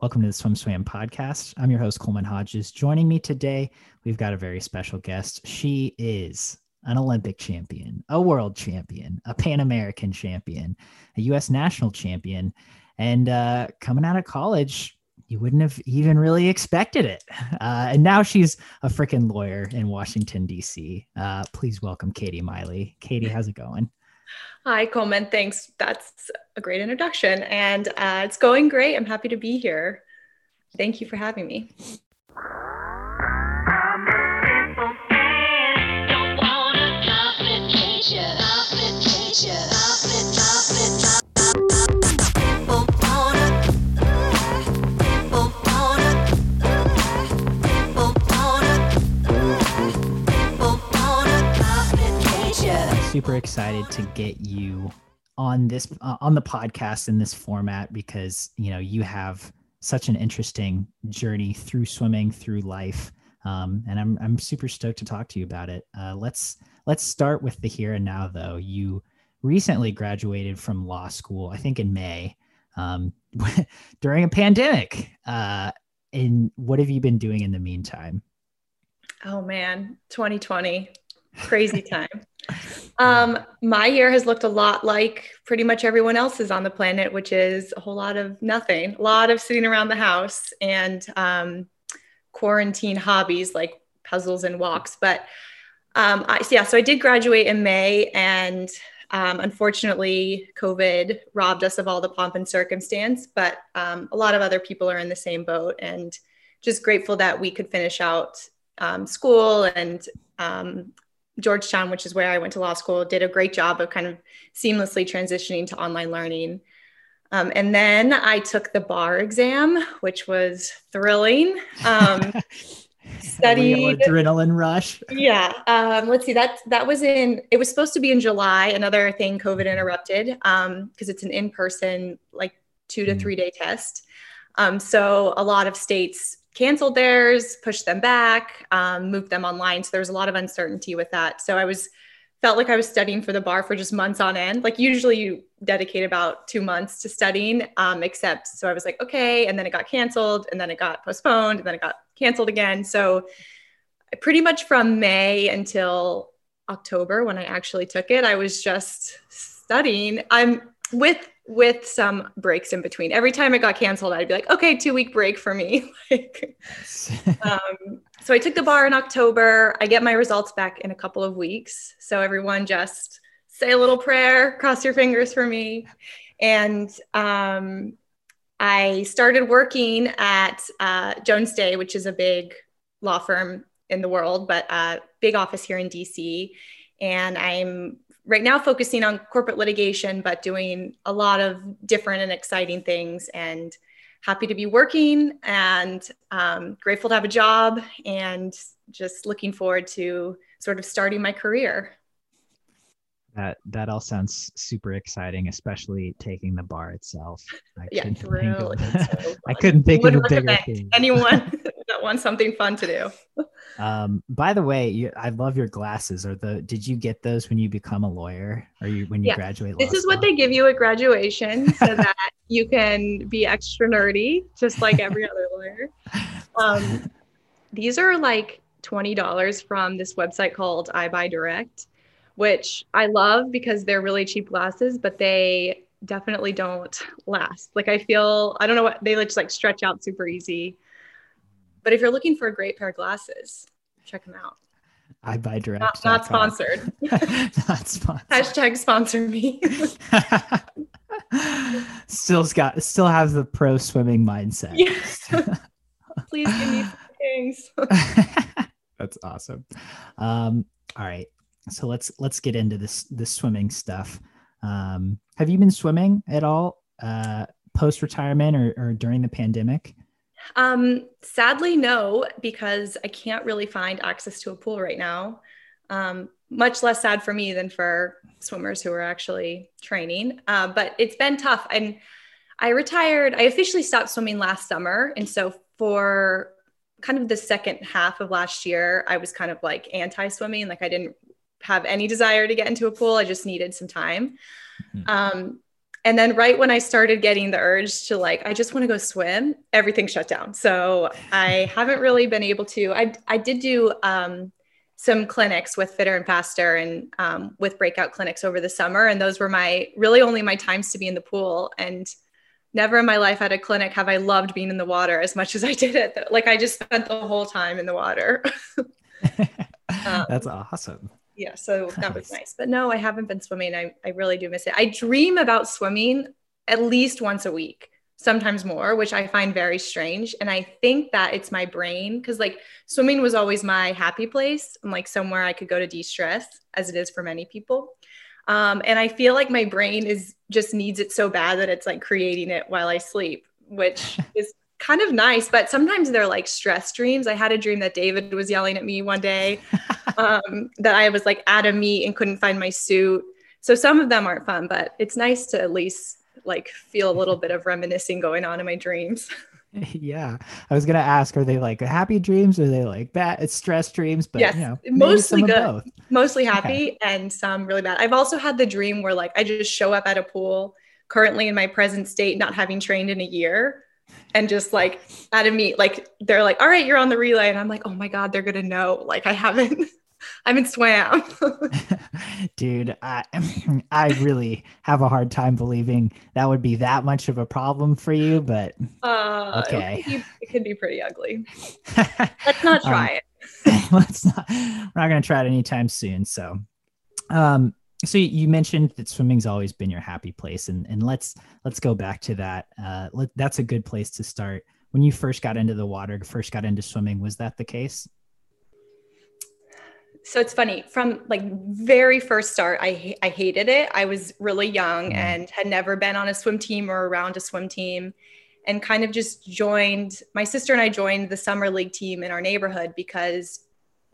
Welcome to the Swim Swam podcast. I'm your host, Coleman Hodges. Joining me today, we've got a very special guest. She is an Olympic champion, a world champion, a Pan American champion, a U.S. national champion, and uh, coming out of college, you wouldn't have even really expected it. Uh, and now she's a freaking lawyer in Washington, D.C. Uh, please welcome Katie Meili. Katie, how's it going? Hi, Coleman. Thanks. That's a great introduction. And uh, it's going great. I'm happy to be here. Thank you for having me. Super excited to get you on this uh, on the podcast in this format because you know you have such an interesting journey through swimming through life um, and I'm, I'm super stoked to talk to you about it. Uh, let's let's start with the here and now though. You recently graduated from law school i think in may um, during a pandemic. Uh, and what have you been doing in the meantime? Oh man. 2020 crazy time um, my year has looked a lot like pretty much everyone else's on the planet, which is a whole lot of nothing, a lot of sitting around the house and um, quarantine hobbies like puzzles and walks. But um, I, so yeah, so I did graduate in May, and um, unfortunately, COVID robbed us of all the pomp and circumstance. But um, a lot of other people are in the same boat, and just grateful that we could finish out um, school and um, Georgetown, which is where I went to law school, did a great job of kind of seamlessly transitioning to online learning. Um, and then I took the bar exam, which was thrilling. Um, studied adrenaline rush. Yeah. Um, let's see. That that was in. It was supposed to be in July. Another thing, COVID interrupted because um, it's an in-person, like two to mm. three day test. Um, so a lot of states canceled theirs, pushed them back, um, moved them online. So there was a lot of uncertainty with that. So I was felt like I was studying for the bar for just months on end. Like usually you dedicate about two months to studying, um, except so I was like, okay, and then it got canceled, and then it got postponed, and then it got canceled again. So pretty much from May until October when I actually took it, I was just studying. I'm with with some breaks in between. Every time it got canceled, I'd be like, okay, two week break for me. like, um, so I took the bar in October. I get my results back in a couple of weeks. So everyone just say a little prayer, cross your fingers for me. And um, I started working at uh, Jones Day, which is a big law firm in the world, but a uh, big office here in DC. And I'm right now focusing on corporate litigation, but doing a lot of different and exciting things and happy to be working and um, grateful to have a job and just looking forward to sort of starting my career. That that all sounds super exciting, especially taking the bar itself. I yeah, really. So I couldn't think of a bigger thing. Anyone that wants something fun to do. Um, by the way, you, I love your glasses. Are the did you get those when you become a lawyer? Or you when you yeah. graduate? This is what they give you at graduation, so that you can be extra nerdy, just like every other lawyer. Um, these are like twenty dollars from this website called EyeBuyDirect which I love because they're really cheap glasses, but they definitely don't last. Like I feel, I don't know what they just like stretch out super easy. But if you're looking for a great pair of glasses, check them out. EyeBuyDirect. Not, not sponsored. not sponsored. Hashtag sponsor me. Still's got still has the pro swimming mindset. Yeah. Please give me things. That's awesome. Um, all right so let's let's get into this this swimming stuff. Um, have you been swimming at all uh, post retirement or, or during the pandemic? Um, sadly, no, because I can't really find access to a pool right now. Um, much less sad for me than for swimmers who are actually training. Uh, but it's been tough. And I retired, I officially stopped swimming last summer. And so for kind of the second half of last year, I was kind of like anti swimming. Like I didn't have any desire to get into a pool. I just needed some time. Mm-hmm. Um, and then right when I started getting the urge to like, I just want to go swim, everything shut down. So I haven't really been able to. I I did do um, some clinics with Fitter and Faster and um, with breakout clinics over the summer, and those were my really only my times to be in the pool. And never in my life at a clinic have I loved being in the water as much as I did it. Like I just spent the whole time in the water. um, That's awesome yeah so that was nice. But no i haven't been swimming. I, I really do miss it. I dream about swimming at least once a week sometimes more which i find very strange. And i think that it's my brain because like swimming was always my happy place and like somewhere i could go to de-stress as it is for many people. Um, and i feel like my brain is just needs it so bad that it's like creating it while i sleep which is kind of nice, but sometimes they're like stress dreams. I had a dream that David was yelling at me one day, um, that I was like at a meet and couldn't find my suit. So some of them aren't fun, but it's nice to at least like feel a little bit of reminiscing going on in my dreams. yeah i was gonna ask are they like happy dreams or are they like bad stress dreams but yes, you know mostly good mostly happy and some really bad i've also had the dream where like i just show up at a pool currently in my present state not having trained in a year and just like at a meet, like they're like, all right, you're on the relay. And I'm like, oh my God, they're gonna know. Like I haven't I haven't swam. Dude, I I really have a hard time believing that would be that much of a problem for you, but uh, okay. It could, be, it could be pretty ugly. Let's not um, try um, it. Let's not we're not gonna try it anytime soon. So um so you mentioned that swimming's always been your happy place and and let's let's go back to that uh let, that's a good place to start when you first got into the water first got into swimming was that the case so it's funny from like very first start i i hated it i was really young mm. and had never been on a swim team or around a swim team and kind of just joined my sister and i joined the summer league team in our neighborhood because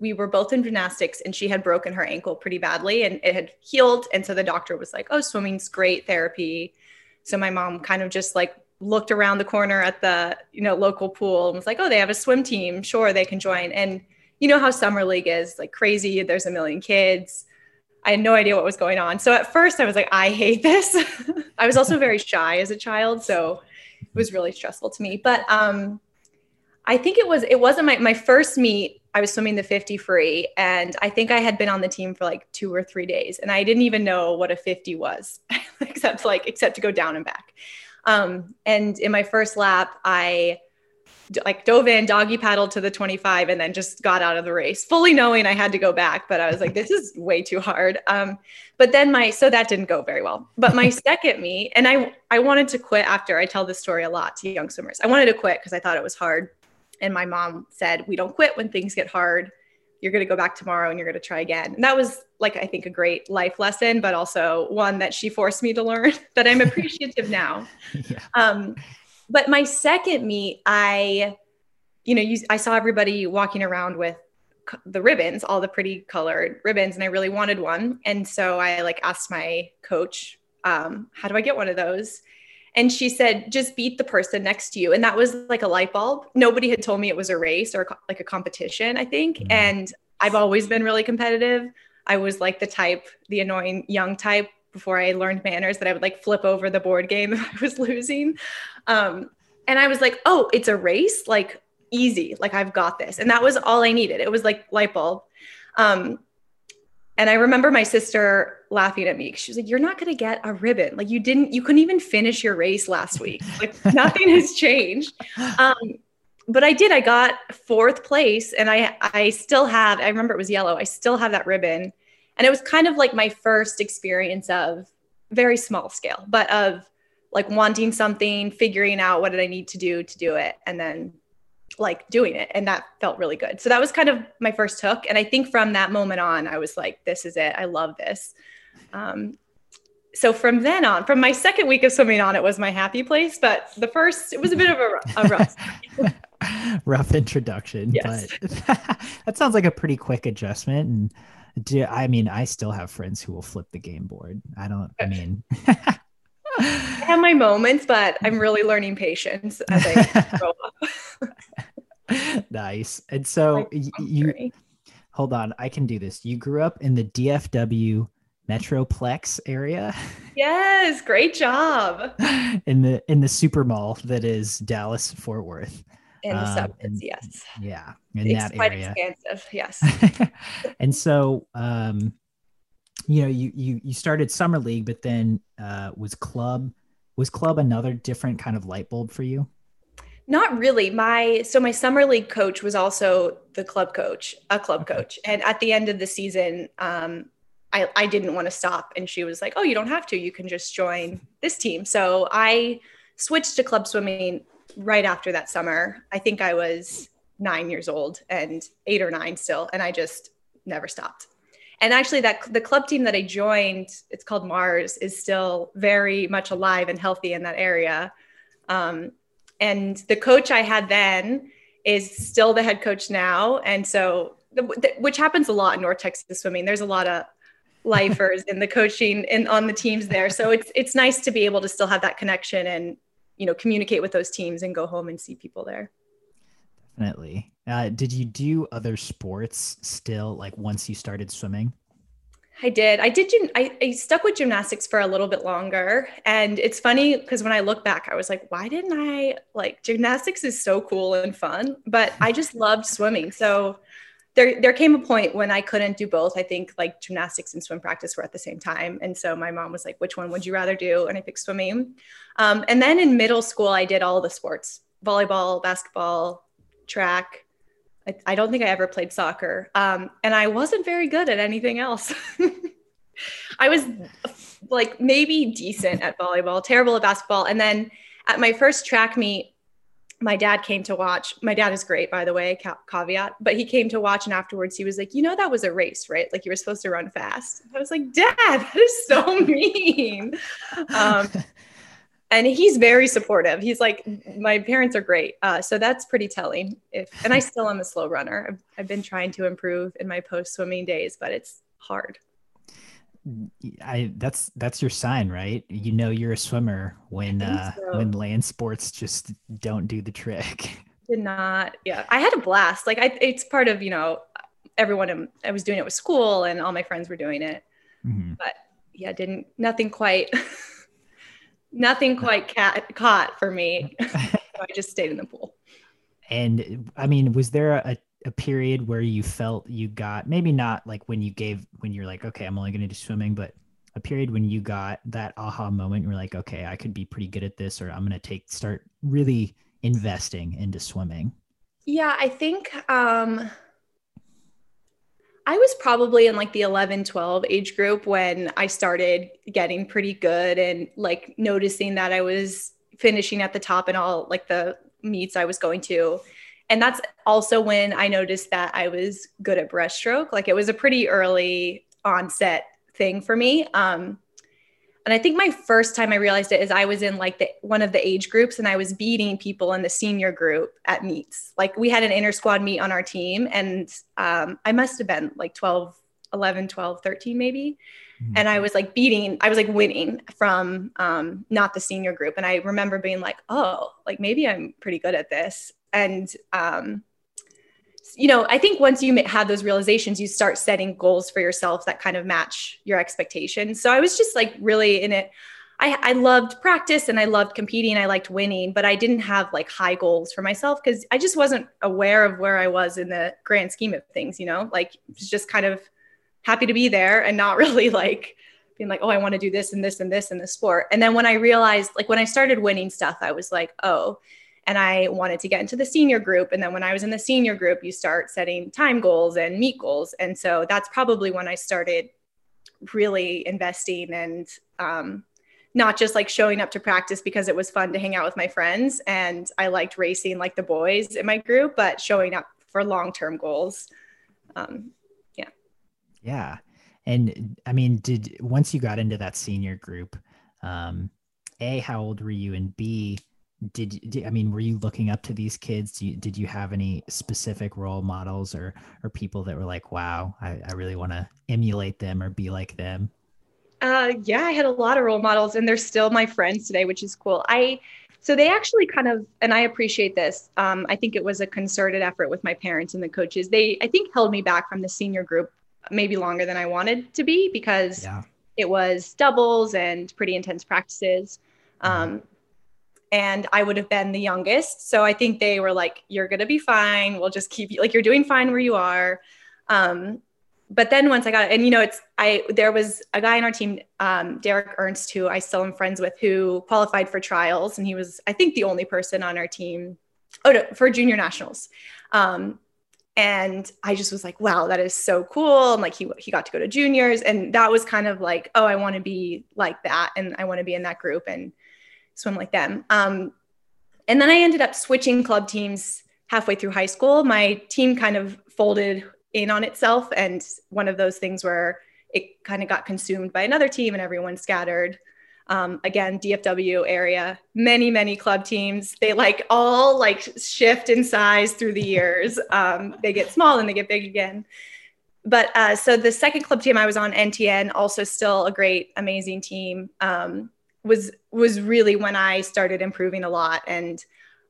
we were both in gymnastics and she had broken her ankle pretty badly and it had healed. And so the doctor was like, oh, swimming's great therapy. So my mom kind of just like looked around the corner at the, you know, local pool and was like, oh, they have a swim team. Sure, they can join. And you know how summer league is like crazy. There's a million kids. I had no idea what was going on. So at first I was like, I hate this. I was also very shy as a child. So it was really stressful to me. But um, I think it was, it wasn't my, my first meet I was swimming the 50 free and I think I had been on the team for like 2 or 3 days and I didn't even know what a 50 was except like except to go down and back. Um, and in my first lap I like dove in doggy paddled to the 25 and then just got out of the race fully knowing I had to go back but I was like this is way too hard. Um, but then my so that didn't go very well. But my second meet and I I wanted to quit after I tell this story a lot to young swimmers. I wanted to quit because I thought it was hard and my mom said, We don't quit when things get hard. You're going to go back tomorrow and you're going to try again. And that was like, I think, a great life lesson, but also one that she forced me to learn that I'm appreciative now. Yeah. Um, but my second meet, I, you know, you, I saw everybody walking around with the ribbons, all the pretty colored ribbons, and I really wanted one. And so I like asked my coach, um, how do I get one of those? And she said, just beat the person next to you. And that was like a light bulb. Nobody had told me it was a race or like a competition, I think. Mm-hmm. And I've always been really competitive. I was like the type, the annoying young type before I learned manners that I would like flip over the board game if I was losing. Um, and I was like, oh, it's a race? Like easy. Like I've got this. And that was all I needed. It was like light bulb. Um, and I remember my sister laughing at me. She was like, You're not going to get a ribbon. Like, you didn't, you couldn't even finish your race last week. Like, nothing has changed. Um, but I did. I got fourth place and I, I still have, I remember it was yellow. I still have that ribbon. And it was kind of like my first experience of very small scale, but of like wanting something, figuring out what did I need to do to do it. And then like doing it. And that felt really good. So that was kind of my first hook. And i think from that moment on i was like this is it. I love this. Um, so from then on from my second week of swimming on it was my happy place but the first it was a bit of a, a rough rough introduction yes. but that sounds like a pretty quick adjustment. And do i mean i still have friends who will flip the game board i don't i mean I have my moments, but I'm really learning patience as I grow up. nice. And so you hold on, I can do this. You grew up in the DFW metroplex area. Yes, great job. in the in the super mall that is Dallas Fort Worth. In the um, suburbs, yes. Yeah, in it's that quite area. expansive, yes. and so, um, you know, you you you started summer league, but then uh, was club was club another different kind of light bulb for you? Not really. My so my summer league coach was also the club coach, a club okay. coach, and at the end of the season, um, I, I didn't want to stop. And she was like, Oh, you don't have to. You can just join this team. So I switched to club swimming right after that summer. I think I was nine years old and eight or nine still. And I just never stopped. And actually, that the club team that I joined, it's called Mars, is still very much alive and healthy in that area. Um, and the coach I had then is still the head coach now. And so, which happens a lot in North Texas swimming. There's a lot of lifers in the coaching and on the teams there. So it's it's nice to be able to still have that connection and you know communicate with those teams and go home and see people there. Definitely. Uh, did you do other sports still like once you started swimming? I did. I did. I, I stuck with gymnastics for a little bit longer, and it's funny because when I look back, I was like, "Why didn't I like gymnastics? Is so cool and fun." But I just loved swimming, so there there came a point when I couldn't do both. I think like gymnastics and swim practice were at the same time, and so my mom was like, "Which one would you rather do?" And I picked swimming. Um, and then in middle school, I did all the sports: volleyball, basketball, track. I, I don't think I ever played soccer, um, and I wasn't very good at anything else. I was like maybe decent at volleyball, terrible at basketball, and then at my first track meet, my dad came to watch. My dad is great, by the way, ca- caveat, but he came to watch. And afterwards, he was like, You know, that was a race, right? Like you were supposed to run fast. I was like, Dad, that is so mean. Um, and he's very supportive. He's like, My parents are great. Uh, so that's pretty telling. If And I still am a slow runner. I've, I've been trying to improve in my post swimming days, but it's hard. I that's that's your sign, right? You know you're a swimmer when uh so. when land sports just don't do the trick. Did not. Yeah. I had a blast. Like I it's part of, you know, everyone in, I was doing it with school and all my friends were doing it. Mm-hmm. But yeah, didn't nothing quite nothing quite cat, caught for me. so I just stayed in the pool. And I mean, was there a, a period where you felt you got maybe not like when you gave when you're like okay i'm only going to do swimming but a period when you got that aha moment you're like okay i could be pretty good at this or i'm going to take start really investing into swimming. Yeah i think um I was probably in like the 11, 12 age group when I started getting pretty good and like noticing that I was finishing at the top in all like the meets I was going to and that's also when I noticed that I was good at breaststroke. Like it was a pretty early onset thing for me. Um, and I think my first time I realized it is I was in like the one of the age groups and I was beating people in the senior group at meets. Like we had an inter squad meet on our team and um, I must have been like 12, 11, 12, 13 maybe. Mm-hmm. And I was like beating, I was like winning from um, not the senior group. And I remember being like, oh, like maybe I'm pretty good at this and um, you know i think once you have those realizations you start setting goals for yourself that kind of match your expectations. So i was just like really in it. I, I loved practice and i loved competing. I liked winning but i didn't have like high goals for myself because i just wasn't aware of where i was in the grand scheme of things you know? Like just kind of happy to be there and not really like being like oh i want to do this and this and this in the sport. And then when i realized like when i started winning stuff i was like oh and I wanted to get into the senior group. And then when I was in the senior group, you start setting time goals and meet goals. And so that's probably when I started really investing and um, not just like showing up to practice because it was fun to hang out with my friends and I liked racing like the boys in my group, but showing up for long term goals. Um, yeah. Yeah. And I mean, did once you got into that senior group, um, A, how old were you? And B, did, did, I mean were you looking up to these kids? You, did you have any specific role models or or people that were like, wow, I, I really want to emulate them or be like them? Uh, yeah, I had a lot of role models, and they're still my friends today, which is cool. I so they actually kind of, and I appreciate this. Um, I think it was a concerted effort with my parents and the coaches. They, I think, held me back from the senior group maybe longer than I wanted to be because yeah. it was doubles and pretty intense practices. Um, and I would have been the youngest. So I think they were like, you're going to be fine. We'll just keep you, like, you're doing fine where you are. Um, but then once I got, and you know, it's, I, there was a guy in our team, um, Derek Ernst, who I still am friends with, who qualified for trials. And he was, I think, the only person on our team, oh, no, for junior nationals. Um, and I just was like, wow, that is so cool. And like he he got to go to juniors, and that was kind of like, oh, I want to be like that, and I want to be in that group and swim like them. Um, and then I ended up switching club teams halfway through high school. My team kind of folded in on itself, and one of those things where it kind of got consumed by another team, and everyone scattered. Um, again dfw area many many club teams. They like all like shift in size through the years. Um, they get small and they get big again. But uh, so the second club team i was on ntn also still a great amazing team. Um, was was really when i started improving a lot and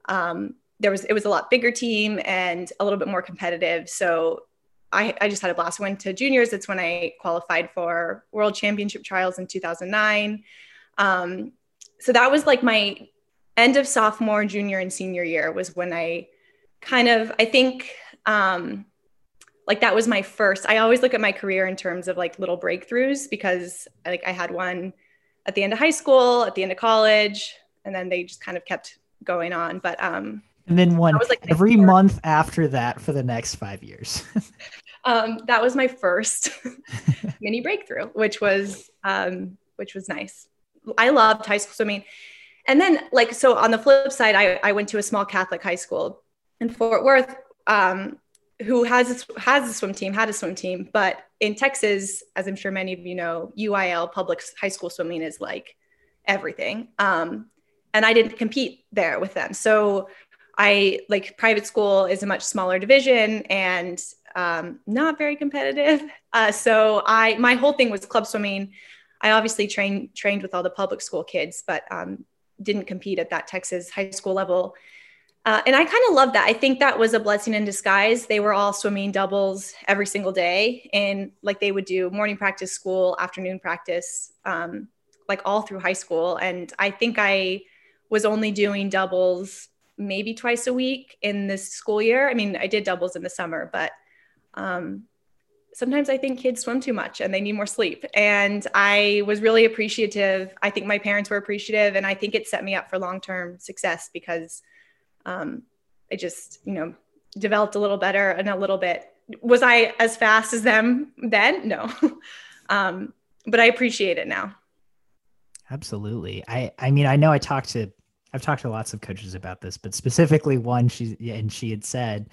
um, there was it was a lot bigger team and a little bit more competitive so I, I just had a blast. Went to juniors. It's when I qualified for world championship trials in 2009. Um, so that was like my end of sophomore, junior, and senior year was when I kind of, I think, um, like that was my first. I always look at my career in terms of like little breakthroughs because like I had one at the end of high school, at the end of college, and then they just kind of kept going on. But um, and then one was like every month after that for the next five years. um, that was my first mini breakthrough, which was um, which was nice. I loved high school swimming. And then, like, so on the flip side, I, I went to a small Catholic high school in Fort Worth, um, who has a, has a swim team, had a swim team. But in Texas, as I'm sure many of you know, UIL public high school swimming is like everything. Um, and I didn't compete there with them. So I like private school is a much smaller division and um, not very competitive. Uh, so I my whole thing was club swimming I obviously trained trained with all the public school kids, but um, didn't compete at that Texas high school level. Uh, and I kind of love that. I think that was a blessing in disguise. They were all swimming doubles every single day, and like they would do morning practice, school, afternoon practice, um, like all through high school. And I think I was only doing doubles maybe twice a week in this school year. I mean, I did doubles in the summer, but um, sometimes I think kids swim too much and they need more sleep. And I was really appreciative. I think my parents were appreciative, and I think it set me up for long term success because um, I just, you know, developed a little better and a little bit. Was I as fast as them then? No. um, but I appreciate it now. Absolutely. I I mean, I know I talked to I've talked to lots of coaches about this, but specifically one she and she had said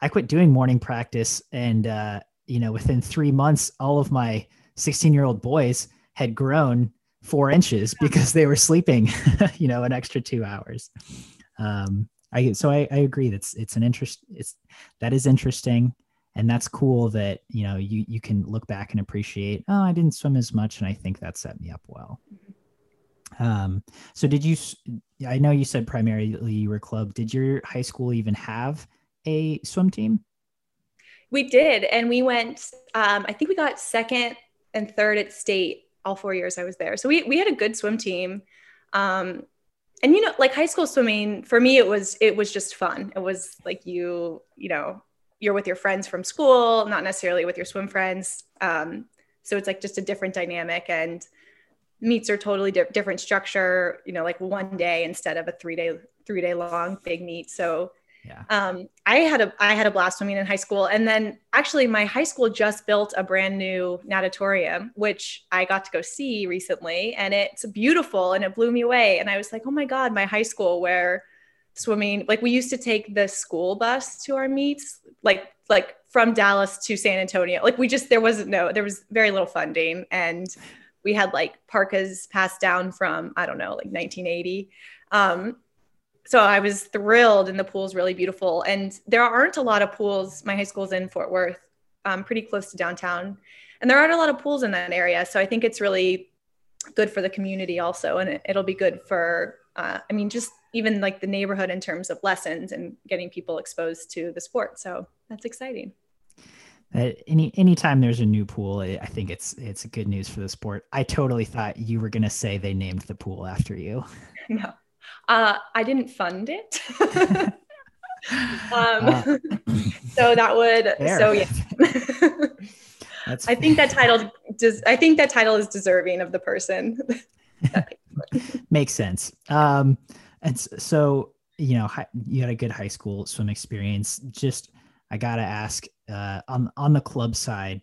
I quit doing morning practice and uh you know, within three months, all of my 16 year old boys had grown four inches because they were sleeping, you know, an extra two hours. Um, I, so I, I agree that's it's an interest. It's that is interesting. And that's cool that, you know, you, you can look back and appreciate, oh, I didn't swim as much. And I think that set me up well. Um, so did you, I know you said primarily you were club. Did your high school even have a swim team? We did. And we went, um, I think we got second and third at state all four years I was there. So we, we had a good swim team. Um, and you know, like high school swimming, for me, it was, it was just fun. It was like you, you know, you're with your friends from school, not necessarily with your swim friends. Um, so it's like just a different dynamic and meets are totally di- different structure, you know, like one day instead of a three day, three day long big meet. So yeah. Um, I had a I had a blast swimming in high school, and then actually my high school just built a brand new natatorium, which I got to go see recently, and it's beautiful, and it blew me away. And I was like, oh my god, my high school where swimming like we used to take the school bus to our meets, like like from Dallas to San Antonio. Like we just there wasn't no there was very little funding, and we had like parkas passed down from I don't know like 1980. Um, so I was thrilled, and the pool's really beautiful. And there aren't a lot of pools. My high school's in Fort Worth, um, pretty close to downtown, and there aren't a lot of pools in that area. So I think it's really good for the community also, and it, will be good for, uh, I mean, just even like the neighborhood in terms of lessons and getting people exposed to the sport. So that's exciting. Uh, any anytime there's a new pool, I think it's it's good news for the sport. I totally thought you were gonna say they named the pool after you. No, uh, I didn't fund it. um, so that would fair. so yeah. That's I think that title does. I think that title is deserving of the person. Makes sense. Um, and so you know, you had a good high school swim experience. Just I gotta ask, uh, on on the club side,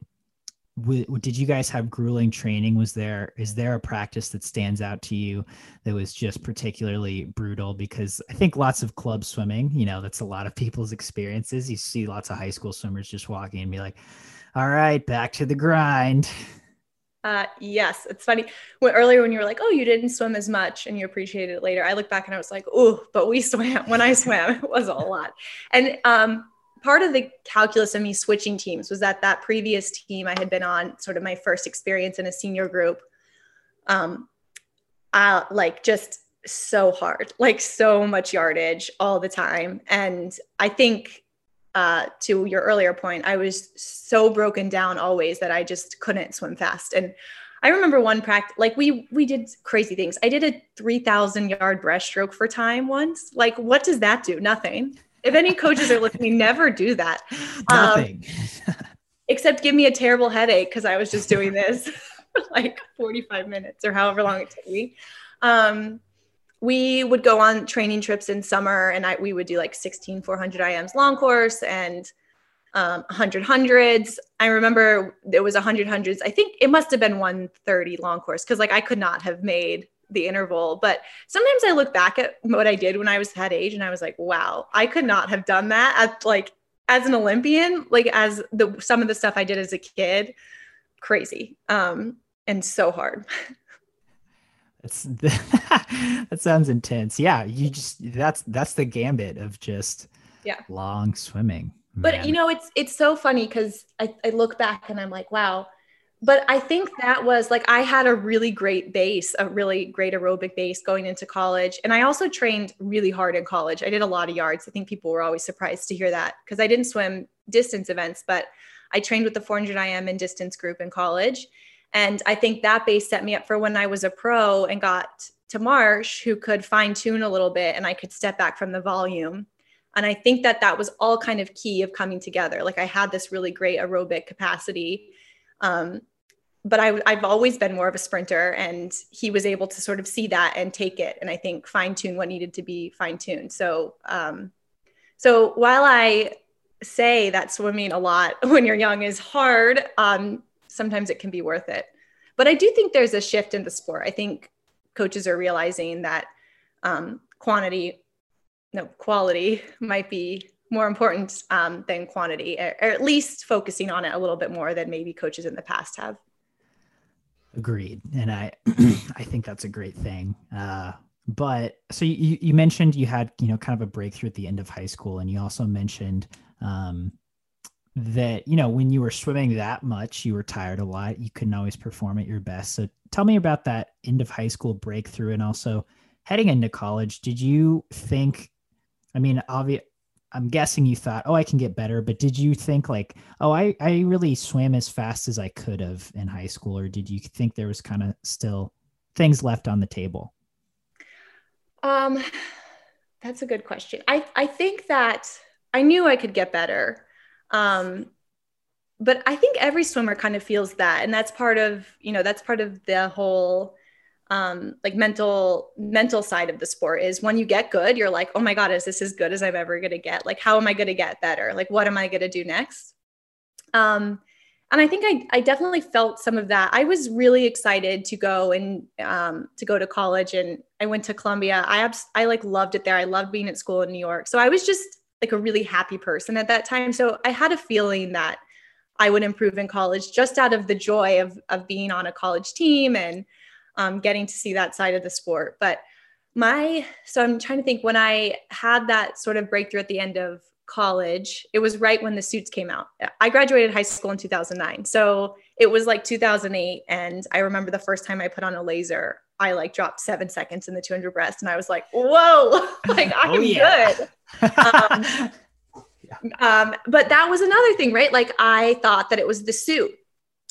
w- did you guys have grueling training? Was there is there a practice that stands out to you that was just particularly brutal? Because I think lots of club swimming, you know, that's a lot of people's experiences. You see lots of high school swimmers just walking and be like, "All right, back to the grind." Uh, yes, it's funny. When, earlier, when you were like, "Oh, you didn't swim as much," and you appreciated it later, I look back and I was like, "Oh, but we swam." When I swam, it was a lot. And um, part of the calculus of me switching teams was that that previous team I had been on, sort of my first experience in a senior group, um, uh, like just so hard, like so much yardage all the time, and I think uh, to your earlier point, I was so broken down always that I just couldn't swim fast. And I remember one practice, like we we did crazy things. I did a three thousand yard breaststroke for time once. Like, what does that do? Nothing. If any coaches are listening, never do that. Nothing. Um, except give me a terrible headache because I was just doing this for like forty five minutes or however long it took me. Um, we would go on training trips in summer and I, we would do like 16 400 IMs long course and um, 100 hundreds. I remember it was 100 hundreds. I think it must have been 130 long course because like I could not have made the interval. But sometimes I look back at what I did when I was that age and I was like, wow, I could not have done that at like as an Olympian, like as the some of the stuff I did as a kid, crazy. Um, and so hard. It's that sounds intense. Yeah, you just that's that's the gambit of just yeah long swimming. Man. But you know, it's it's so funny because I, I look back and I'm like, wow. But I think that was like I had a really great base, a really great aerobic base going into college. And I also trained really hard in college. I did a lot of yards. I think people were always surprised to hear that because I didn't swim distance events, but I trained with the 400 IM and distance group in college. And I think that base set me up for when I was a pro and got to Marsh, who could fine tune a little bit and I could step back from the volume. And I think that that was all kind of key of coming together. Like I had this really great aerobic capacity. Um, but I, I've always been more of a sprinter, and he was able to sort of see that and take it, and I think fine tune what needed to be fine tuned. So, um, so while I say that swimming a lot when you're young is hard, um, sometimes it can be worth it. But I do think there's a shift in the sport. I think coaches are realizing that um, quantity, no, quality might be more important um, than quantity, or, or at least focusing on it a little bit more than maybe coaches in the past have. Agreed, and I, I think that's a great thing. Uh, but so you you mentioned you had you know kind of a breakthrough at the end of high school, and you also mentioned um, that you know when you were swimming that much you were tired a lot you couldn't always perform at your best so tell me about that end of high school breakthrough and also heading into college did you think i mean obvious i'm guessing you thought oh i can get better but did you think like oh i i really swam as fast as i could have in high school or did you think there was kind of still things left on the table? Um that's a good question. I i think that i knew i could get better um, but I think every swimmer kind of feels that, and that's part of you know that's part of the whole um, like mental mental side of the sport is when you get good, you're like, oh my god, is this as good as I'm ever gonna get? Like, how am I gonna get better? Like, what am I gonna do next? Um, and I think I, I definitely felt some of that. I was really excited to go and um, to go to college, and I went to Columbia. I abs- I like loved it there. I loved being at school in New York. So I was just like a really happy person at that time. So I had a feeling that I would improve in college just out of the joy of, of being on a college team and um, getting to see that side of the sport. But my, so I'm trying to think when I had that sort of breakthrough at the end of college, it was right when the suits came out. I graduated high school in 2009. So it was like 2008. And I remember the first time I put on a LZR, I like dropped seven seconds in the 200 breast and I was like, whoa, like I am oh, yeah. good. um, yeah. Um, but that was another thing, right? Like I thought that it was the suit.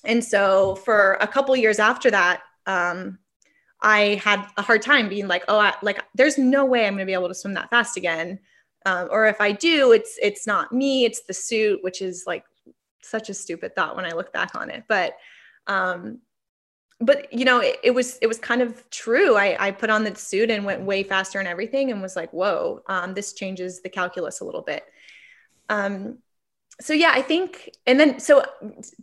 And so for a couple years after that, um, I had a hard time being like, oh, I, like there's no way I'm going to be able to swim that fast again. Um, or if I do, it's it's not me, it's the suit, which is like such a stupid thought when I look back on it. But um, but you know, it, it, was it was kind of true. I, I put on the suit and went way faster and everything, and was like, whoa, um, this changes the calculus a little bit. Um, so yeah, I think, and then so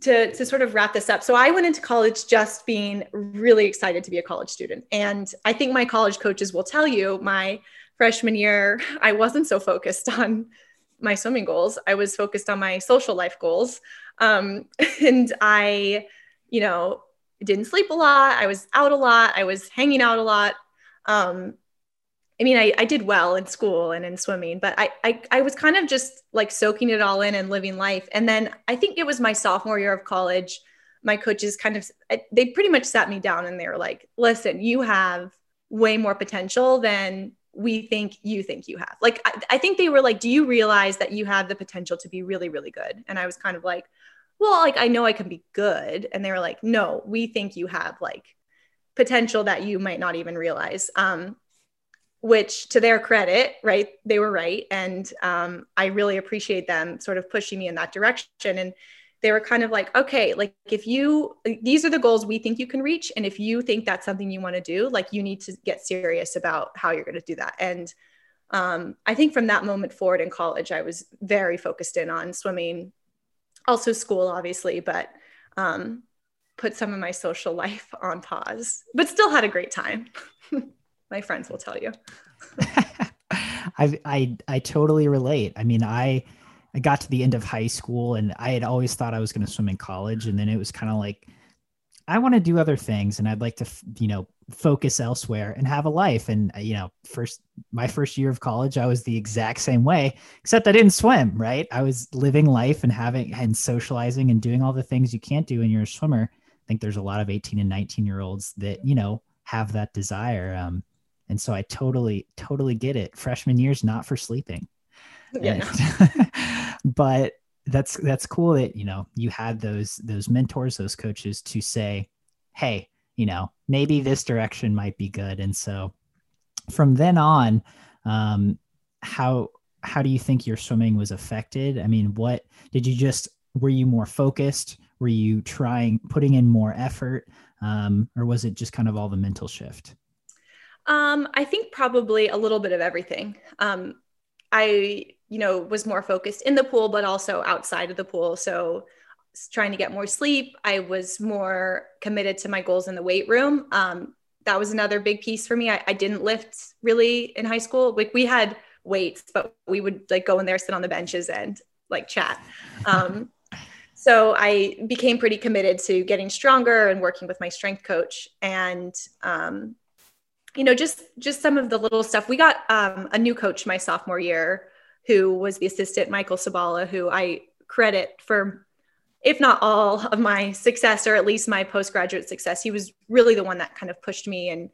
to to sort of wrap this up. So I went into college just being really excited to be a college student, and I think my college coaches will tell you my freshman year I wasn't so focused on my swimming goals. I was focused on my social life goals, um, and I, you know, didn't sleep a lot. I was out a lot. I was hanging out a lot. Um, I mean, I, I did well in school and in swimming, but I, I, I was kind of just like soaking it all in and living life. And then I think it was my sophomore year of college. My coaches kind of, they pretty much sat me down and they were like, listen, you have way more potential than we think you think you have. Like, I, I think they were like, do you realize that you have the potential to be really, really good? And I was kind of like, well, like, I know I can be good. And they were like, no, we think you have like potential that you might not even realize. Um, which to their credit, right, they were right. And um, I really appreciate them sort of pushing me in that direction. And they were kind of like, okay, like if you, these are the goals we think you can reach. And if you think that's something you want to do, like you need to get serious about how you're going to do that. And um, I think from that moment forward in college, I was very focused in on swimming, also school, obviously, but um, put some of my social life on pause, but still had a great time. my friends will tell you. I I I totally relate. I mean, I I got to the end of high school and I had always thought I was going to swim in college and then it was kind of like I want to do other things and I'd like to, you know, focus elsewhere and have a life and uh, you know, first my first year of college I was the exact same way except I didn't swim, right? I was living life and having and socializing and doing all the things you can't do when you're a swimmer. I think there's a lot of 18 and 19 year olds that, you know, have that desire. Um, and so I totally, totally get it. Freshman year's not for sleeping. Yeah. but that's that's cool that you know you had those those mentors, those coaches to say, hey, you know, maybe this direction might be good. And so from then on, um, how how do you think your swimming was affected? I mean, what did you just were you more focused? Were you trying putting in more effort? Um, or was it just kind of all the mental shift? Um, I think probably a little bit of everything. Um, I, you know, was more focused in the pool, but also outside of the pool. So trying to get more sleep. I was more committed to my goals in the weight room. Um, that was another big piece for me. I, I, didn't lift really in high school. Like we had weights, but we would like go in there, sit on the benches and like chat. Um, so I became pretty committed to getting stronger and working with my strength coach. And um, you know, just just some of the little stuff. We got um, a new coach my sophomore year, who was the assistant Michael Sabala, who I credit for, if not all of my success, or at least my postgraduate success. He was really the one that kind of pushed me and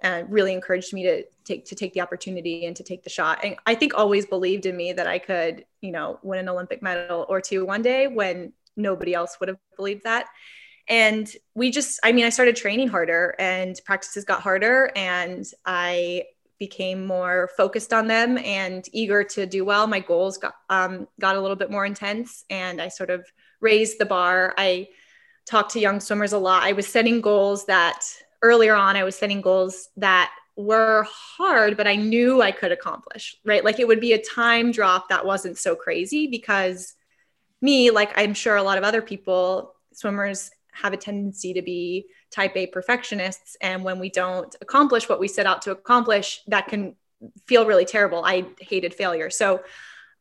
and really encouraged me to take to take the opportunity and to take the shot. And I think always believed in me that I could, you know, win an Olympic medal or two one day when nobody else would have believed that and we just i mean i started training harder and practices got harder and i became more focused on them and eager to do well. My goals got um, got a little bit more intense and i sort of raised the bar. I talked to young swimmers a lot. I was setting goals that earlier on i was setting goals that were hard but i knew i could accomplish right? Like it would be a time drop that wasn't so crazy because me like i'm sure a lot of other people swimmers have a tendency to be type A perfectionists. And when we don't accomplish what we set out to accomplish, that can feel really terrible. I hated failure. So,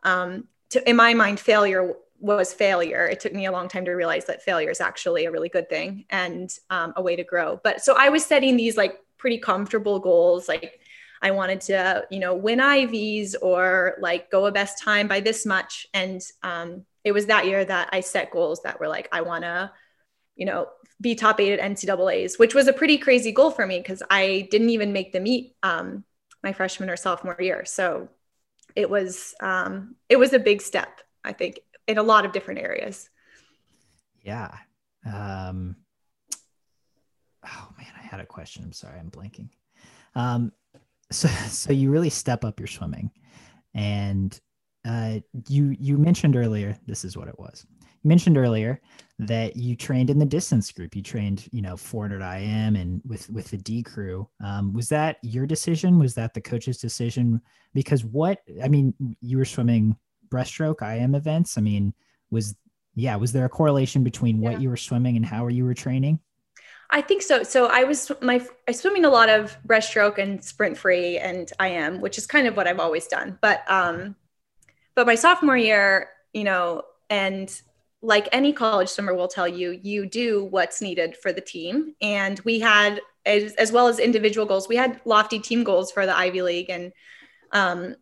um, to, in my mind, failure was failure. It took me a long time to realize that failure is actually a really good thing and um, a way to grow. But so I was setting these like pretty comfortable goals, like I wanted to, you know, win Ivies or like go a best time by this much. And um, it was that year that I set goals that were like, I want to you know, be top eight at NCAA's, which was a pretty crazy goal for me because I didn't even make the meet um, my freshman or sophomore year. So it was um, it was a big step I think, in a lot of different areas. Yeah. Um, oh man, I had a question. I'm sorry, I'm blanking. Um, so so you really step up your swimming, and uh, you you mentioned earlier. This is what it was. Mentioned earlier that you trained in the distance group. You trained, you know, 400 IM and with with the D crew. Um, was that your decision? Was that the coach's decision? Because what I mean, you were swimming breaststroke IM events. I mean, was yeah, was there a correlation between what yeah. you were swimming and how you were training? I think so. So I was my I swimming a lot of breaststroke and sprint free and IM, which is kind of what I've always done. But um, but my sophomore year, you know, and like any college swimmer will tell you, you do what's needed for the team. And we had, as, as well as individual goals, we had lofty team goals for the Ivy League. And, um,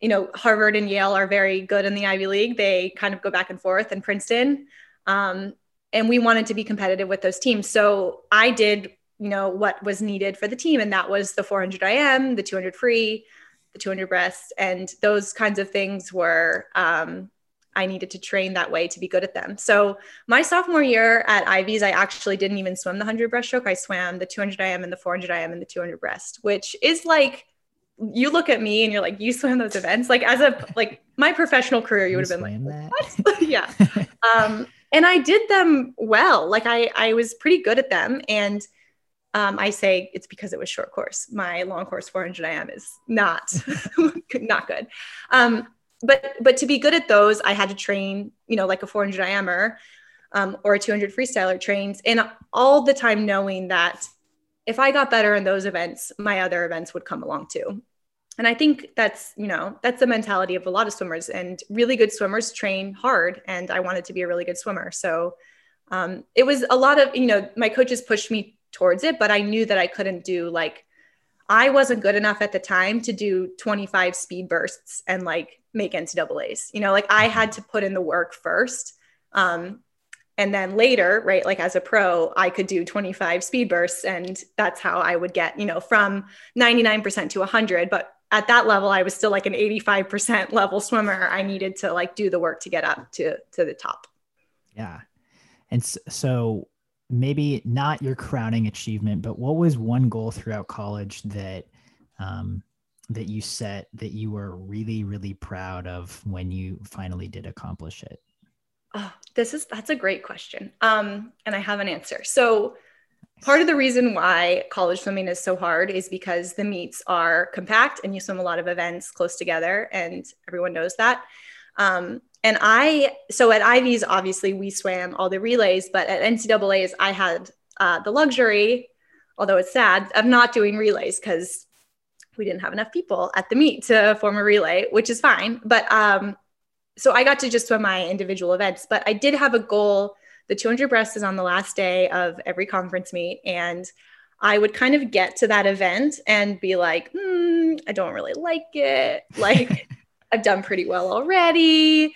you know, Harvard and Yale are very good in the Ivy League. They kind of go back and forth, and Princeton. Um, and we wanted to be competitive with those teams. So I did, you know, what was needed for the team. And that was the 400 IM, the 200 free, the 200 breast. And those kinds of things were, um, I needed to train that way to be good at them. So my sophomore year at Ivies, I actually didn't even swim the 100 breaststroke. I swam the 200 IM and the 400 IM and the 200 breast, which is like you look at me and you're like, you swim those events. Like as a like my professional career, you would have been like, what? yeah. Um, and I did them well. Like I I was pretty good at them. And um, I say it's because it was short course. My long course 400 IM is not not good. Um, but but to be good at those, I had to train, you know, like a 400 IMer um, or a 200 freestyler trains, and all the time knowing that if I got better in those events, my other events would come along too. And I think that's you know that's the mentality of a lot of swimmers, and really good swimmers train hard. And I wanted to be a really good swimmer, so um, it was a lot of you know my coaches pushed me towards it, but I knew that I couldn't do like I wasn't good enough at the time to do 25 speed bursts and like make NCAAs. You know, like I had to put in the work first. Um, and then later, right, like as a pro, I could do 25 speed bursts. And that's how I would get, you know, from 99% to 100. But at that level, I was still like an 85% level swimmer. I needed to like do the work to get up to, to the top. Yeah. And so maybe not your crowning achievement, but what was one goal throughout college that um, that you set that you were really really proud of when you finally did accomplish it? Oh, this is that's a great question, um, and I have an answer. So. Part of the reason why college swimming is so hard is because the meets are compact and you swim a lot of events close together, and everyone knows that. Um, and I, so at Ivy's, obviously we swam all the relays, but at NCAA's, I had uh, the luxury, although it's sad, of not doing relays because we didn't have enough people at the meet to form a relay, which is fine. But um, so I got to just swim my individual events, but I did have a goal. The 200 breast is on the last day of every conference meet. And I would kind of get to that event and be like, hmm, I don't really like it. Like, I've done pretty well already.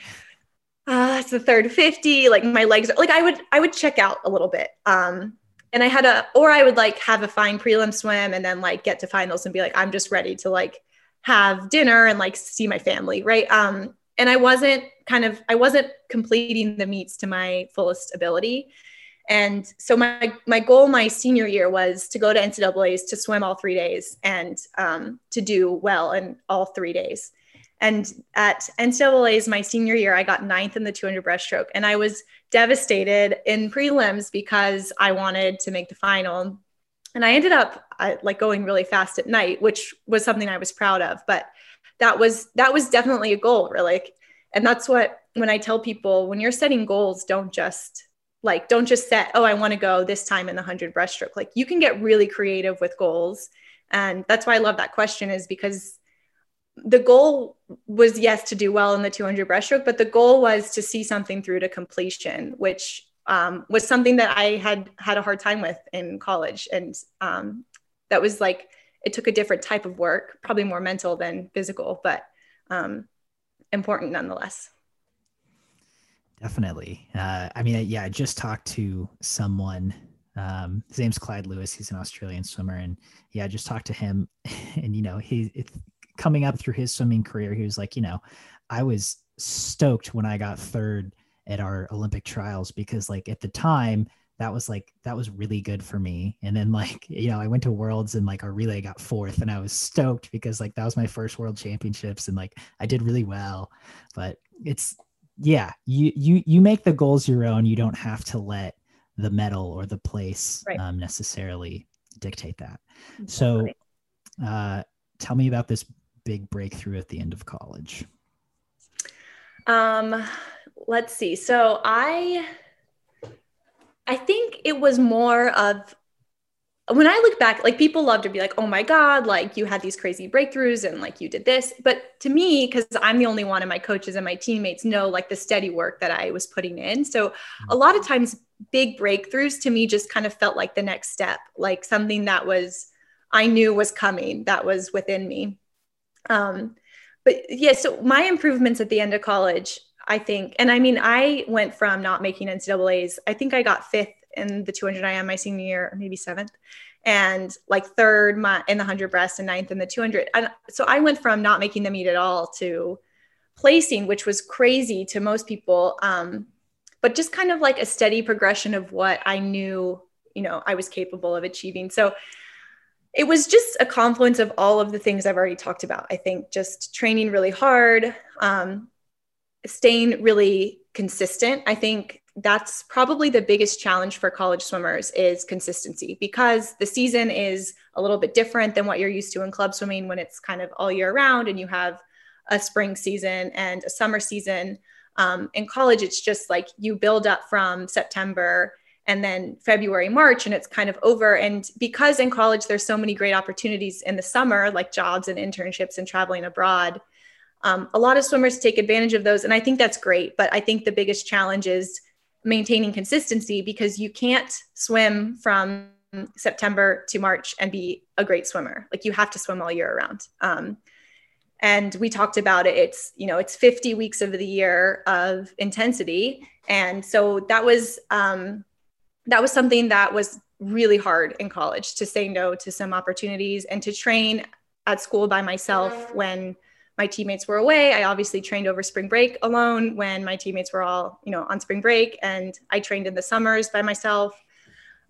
Uh, it's the third 50. Like my legs, are, like I would, I would check out a little bit. Um, and I had a, or I would like have a fine prelim swim and then like get to finals and be like, I'm just ready to like have dinner and like see my family. Right. Um, and I wasn't kind of, I wasn't completing the meets to my fullest ability. And so my my goal my senior year was to go to NCAA's to swim all three days and um, to do well in all three days. And at NCAA's my senior year, I got ninth in the 200 breaststroke. And I was devastated in prelims because I wanted to make the final. And I ended up I, like going really fast at night, which was something I was proud of. But that was that was definitely a goal, really. And that's what when I tell people when you're setting goals, don't just like don't just set, oh, I want to go this time in the 100 breaststroke. Like you can get really creative with goals. And that's why I love that question is because the goal was yes to do well in the 200 breaststroke, but the goal was to see something through to completion, which um, was something that I had had a hard time with in college, and um, that was like it took a different type of work, probably more mental than physical, but um, important nonetheless. Definitely. Uh, I mean, yeah, I just talked to someone. Um, his name's Clyde Lewis. He's an Australian swimmer, and yeah, I just talked to him, and you know, he coming up through his swimming career, he was like, you know, I was stoked when I got third at our Olympic trials because like at the time that was like that was really good for me. And then like you know i went to worlds and like our relay got fourth and i was stoked because like that was my first world championships and like i did really well. But it's yeah you you you make the goals your own. You don't have to let the medal or the place right. um, necessarily dictate that. So uh tell me about this big breakthrough at the end of college um let's see so i I think it was more of when I look back, like people love to be like, oh my God, like you had these crazy breakthroughs and like you did this. But to me, because I'm the only one and my coaches and my teammates know like the steady work that I was putting in. So a lot of times, big breakthroughs to me just kind of felt like the next step, like something that was, I knew was coming, that was within me. Um, but yeah, so my improvements at the end of college, I think. And I mean, I went from not making NCAA's, I think I got fifth in the 200 IM my senior year, maybe seventh, and like third my, in the 100 breast and ninth in the 200. And so I went from not making the meet at all to placing, which was crazy to most people. Um, but just kind of like a steady progression of what I knew, you know, I was capable of achieving. So it was just a confluence of all of the things I've already talked about. I think just training really hard, um, staying really consistent. I think that's probably the biggest challenge for college swimmers is consistency because the season is a little bit different than what you're used to in club swimming when it's kind of all year round and you have a spring season and a summer season. Um, in college, it's just like you build up from September and then February, March, and it's kind of over. And because in college, there's so many great opportunities in the summer, like jobs and internships and traveling abroad, um, a lot of swimmers take advantage of those, and I think that's great. But I think the biggest challenge is maintaining consistency because you can't swim from September to March and be a great swimmer. Like you have to swim all year around. Um, and we talked about it. It's you know it's 50 weeks of the year of intensity, and so that was um, that was something that was really hard in college to say no to some opportunities and to train at school by myself when my teammates were away. I obviously trained over spring break alone when my teammates were all, you know, on spring break. And I trained in the summers by myself,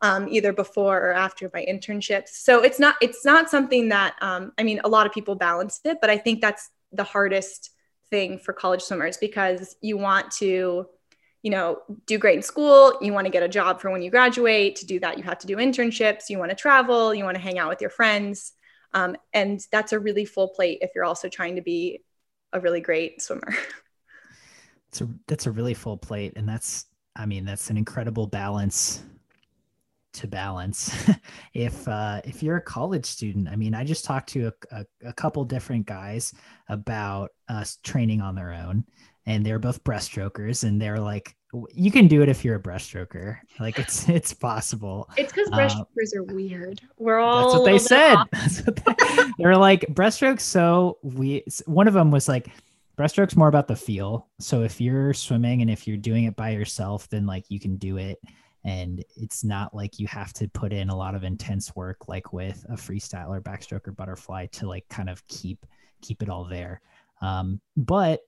um, either before or after my internships. So it's not, it's not something that, um, I mean, a lot of people balance it, but I think that's the hardest thing for college swimmers because you want to, you know, do great in school. You want to get a job for when you graduate. To do that, you have to do internships. You want to travel. You want to hang out with your friends. Um, and that's a really full plate if you're also trying to be a really great swimmer. It's a, that's a really full plate. And that's, I mean, that's an incredible balance to balance. If uh, if you're a college student i mean i just talked to a, a, a couple different guys about us training on their own and they're both breaststrokers and they're like you can do it if you're a breaststroker. Like it's it's possible. It's because breaststrokers uh, are weird. We're all that's what they said. that's what they, were like breaststrokes so we one of them was like breaststroke's more about the feel. So if you're swimming and if you're doing it by yourself then like you can do it and it's not like you have to put in a lot of intense work like with a freestyle or backstroke or butterfly to like kind of keep keep it all there um, but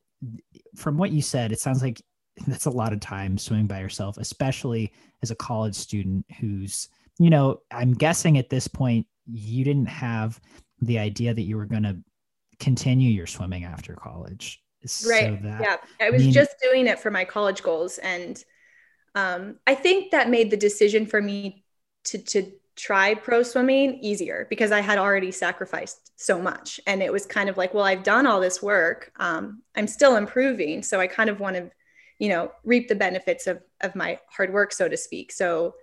from what you said, it sounds like that's a lot of time swimming by yourself, especially as a college student who's, you know, I'm guessing at this point you didn't have the idea that you were going to continue your swimming after college. Right. So that, yeah. I was I mean, just doing it for my college goals. And um, I think that made the decision for me to, to try pro swimming easier because I had already sacrificed so much. And it was kind of like, well, I've done all this work. Um, I'm still improving. So I kind of want to, you know, reap the benefits of, of my hard work, so to speak. So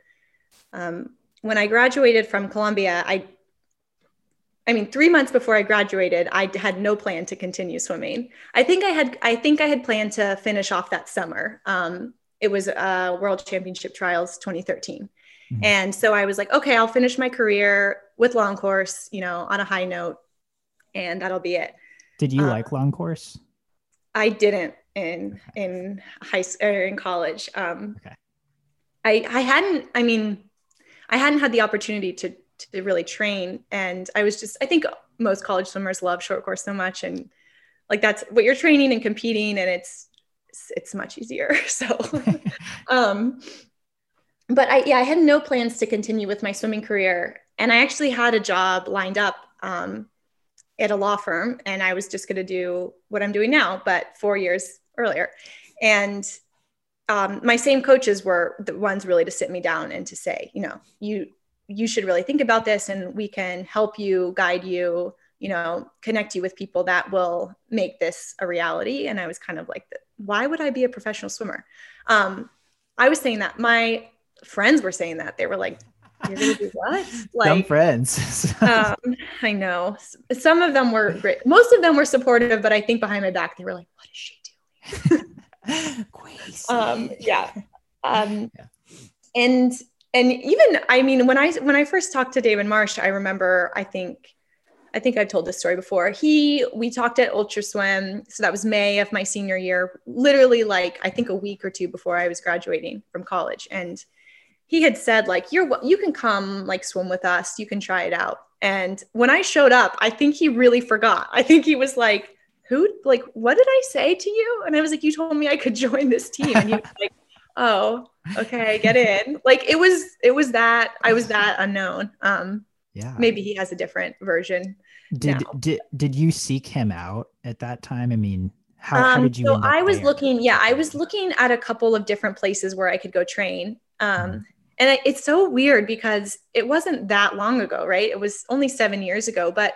um, when I graduated from Columbia, I, I mean, three months before I graduated, I had no plan to continue swimming. I think I had, I think I had planned to finish off that summer. Um, it was uh, World Championship Trials 2013 Mm-hmm. And so I was like, okay, I'll finish my career with long course, you know, on a high note, and that'll be it. Did you um, like long course? I didn't in okay. in high or in college. Um, okay. I I hadn't. I mean, I hadn't had the opportunity to to really train, and I was just. I think most college swimmers love short course so much, and like that's what you're training and competing and it's it's much easier so um but i yeah i had no plans to continue with my swimming career and i actually had a job lined up um, at a law firm and i was just going to do what i'm doing now but four years earlier. And um, my same coaches were the ones really to sit me down and to say you know you you should really think about this and we can help you guide you you know connect you with people that will make this a reality. And i was kind of like why would i be a professional swimmer? Um, i was saying that my friends were saying that. They were like you're gonna do what? Like Some friends. um, i know. Some of them were great. Most of them were supportive but i think behind my back they were like what is she doing? Um, yeah. Um, yeah. and and even i mean when i when i first talked to david marsh i remember i think I think I've told this story before. He, we talked at Ultra Swim. So that was May of my senior year, literally like I think a week or two before I was graduating from college. And he had said like, you're, you can come like swim with us. You can try it out. And when I showed up, I think he really forgot. I think he was like, who, like, what did I say to you? And I was like, you told me I could join this team. And he was like, oh, okay, get in. Like it was, it was that, I was that unknown. Um, yeah. Maybe he has a different version did now. did did you seek him out at that time? I mean how, um, how did you so i was there? looking yeah i was looking at a couple of different places where i could go train um, mm and it's so weird because it wasn't that long ago right? It was only seven years ago but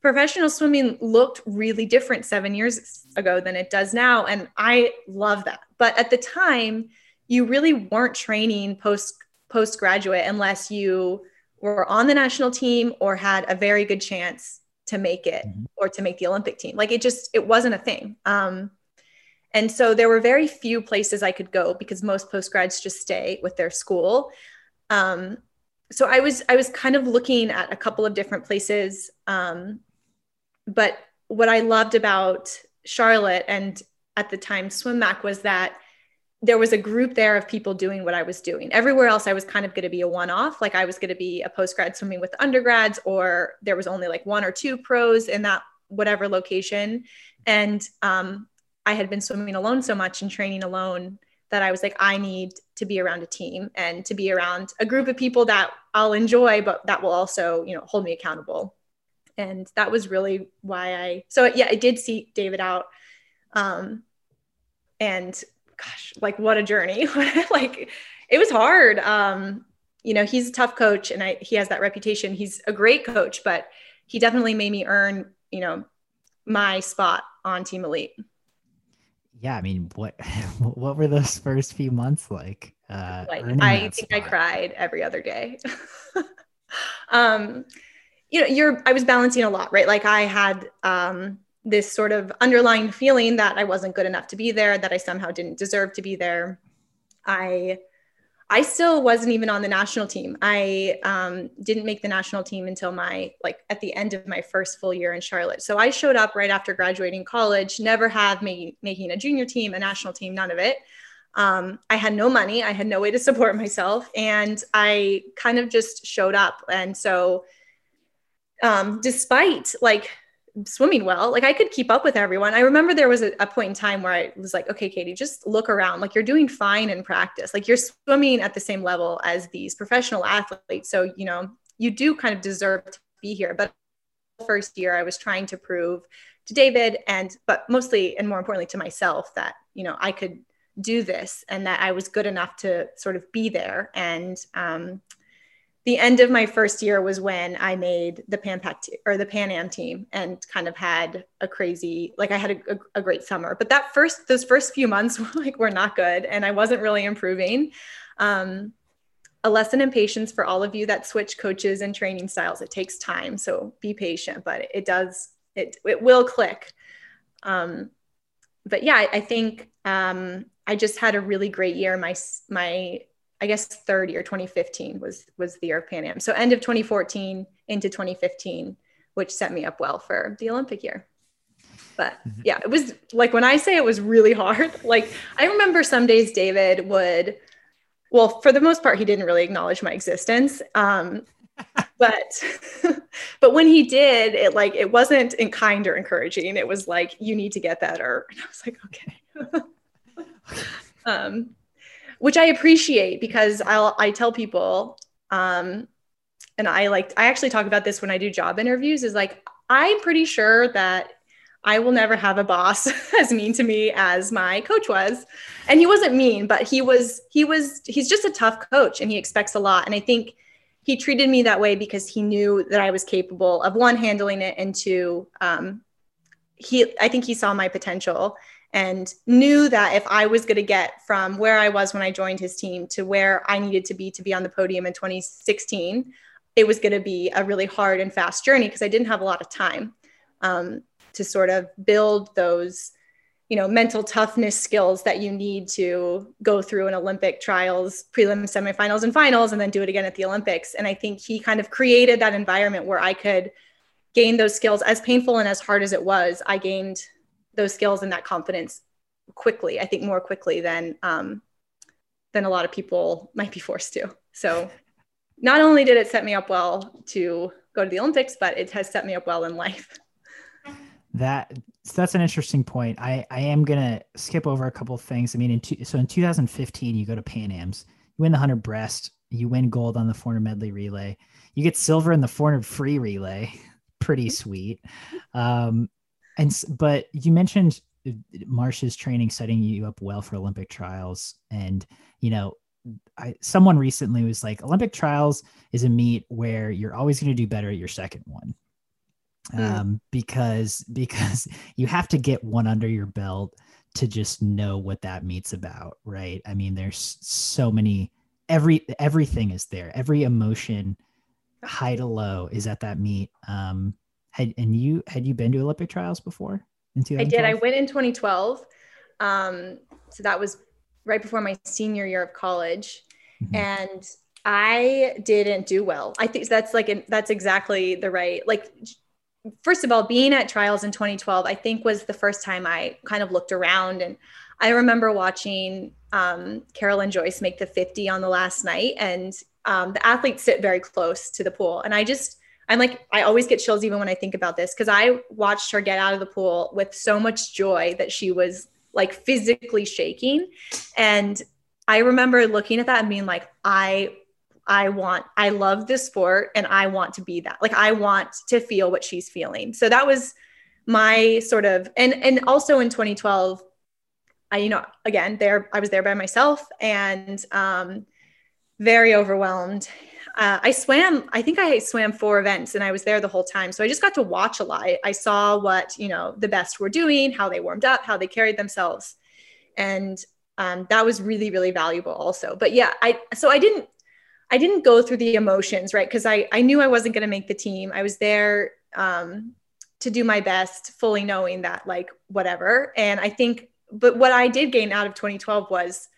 professional swimming looked really different seven years ago than it does now and i love that. But at the time you really weren't training post postgraduate unless you were on the national team or had a very good chance to make it mm-hmm. or to make the Olympic team. Like it just, it wasn't a thing. Um, and so there were very few places I could go because most postgrads just stay with their school. Um, so I was, I was kind of looking at a couple of different places. Um, but what I loved about Charlotte and at the time SwimMac was that there was a group there of people doing what I was doing. Everywhere else, I was kind of going to be a one off. Like I was going to be a post grad swimming with undergrads, or there was only like one or two pros in that whatever location. And um, I had been swimming alone so much and training alone that I was like, I need to be around a team and to be around a group of people that I'll enjoy, but that will also, you know, hold me accountable. And that was really why I, so yeah, I did seek David out. Um, and gosh, like what a journey. like it was hard. Um, you know, he's a tough coach and I, he has that reputation. He's a great coach, but he definitely made me earn, you know, my spot on Team Elite. Yeah, I mean, what what were those first few months like? Uh, like I think spot? I cried every other day. um, you know, you're I was balancing a lot, right? Like I had um this sort of underlying feeling that I wasn't good enough to be there, that I somehow didn't deserve to be there. I I still wasn't even on the national team. I um, didn't make the national team until my like at the end of my first full year in Charlotte. So I showed up right after graduating college. Never have making making a junior team, a national team, none of it. Um, I had no money. I had no way to support myself, and I kind of just showed up. And so, um, despite like swimming well. Like I could keep up with everyone. I remember there was a, a, point in time where I was like, okay, Katie, just look around. Like you're doing fine in practice. Like you're swimming at the same level as these professional athletes. So, you know, you do kind of deserve to be here. But first year I was trying to prove to David and but mostly and more importantly to myself that, you know, I could do this and that I was good enough to sort of be there. And um, the end of my first year was when I made the Pan Pac t- or the Pan Am team and kind of had a crazy, like I had a, a, a, great summer. But that first, those first few months were like were not good, and I wasn't really improving. Um, a lesson in patience for all of you that switch coaches and training styles. It takes time, so be patient, but it does. It it will click. Um, but yeah, I, I think um, I just had a really great year. My my I guess third year, 2015 was was the year of Pan Am. So end of 2014 into 2015, which set me up well for the Olympic year. But mm-hmm. yeah, it was like when I say it was really hard, like I remember some days David would, well, for the most part, he didn't really acknowledge my existence. Um, but but when he did it like it wasn't in kind or encouraging it was like you need to get better and i was like okay um which i appreciate because i'll i tell people um and i like i actually talk about this when i do job interviews is like i'm pretty sure that I will never have a boss as mean to me as my coach was. And he wasn't mean, but he was, he was, he's just a tough coach and he expects a lot. And I think he treated me that way because he knew that I was capable of one, handling it, and two, um, he, I think he saw my potential and knew that if I was going to get from where I was when I joined his team to where I needed to be to be on the podium in 2016, it was going to be a really hard and fast journey because I didn't have a lot of time. Um, to sort of build those you know mental toughness skills that you need to go through an olympic trials prelims semifinals and finals and then do it again at the olympics and i think he kind of created that environment where i could gain those skills as painful and as hard as it was i gained those skills and that confidence quickly i think more quickly than um, than a lot of people might be forced to so not only did it set me up well to go to the olympics but it has set me up well in life that that's an interesting point. I I am gonna skip over a couple things. I mean, in two, so in 2015, you go to Pan Am's, you win the 100 breast, you win gold on the 400 medley relay, you get silver in the 400 free relay. Pretty sweet. Um, and but you mentioned uh, Marsh's training setting you up well for Olympic trials, and you know I, someone recently was like Olympic trials is a meet where you're always going to do better at your second one. Mm. um, because because you have to get one under your belt to just know what that meet's about, right? I mean, there's so many every everything is there. Every emotion, high to low, is at that meet. Um, had and you had you been to Olympic trials before? In I did. I went in 2012. Um, so that was right before my senior year of college, mm-hmm. and I didn't do well. I think that's like an, that's exactly the right like first of all, being at trials in 2012, I think was the first time I kind of looked around. And I remember watching um, Kara Lynn Joyce make the 50 on the last night, and um, the athletes sit very close to the pool. And I just, I'm like, I always get chills even when I think about this because I watched her get out of the pool with so much joy that she was like physically shaking. And I remember looking at that and being like, I I want, I love this sport and I want to be that. Like I want to feel what she's feeling. So that was my sort of, and, and also in 2012, I, you know, again, there, I was there by myself and um, very overwhelmed. Uh, I swam, I think I swam four events and I was there the whole time. So I just got to watch a lot. I saw what, you know, the best were doing, how they warmed up, how they carried themselves. And um, that was really, really valuable also. But yeah, I, so I didn't, I didn't go through the emotions, right? Because I, I knew I wasn't going to make the team. I was there um, to do my best, fully knowing that, like, whatever. And I think, but what I did gain out of 2012 was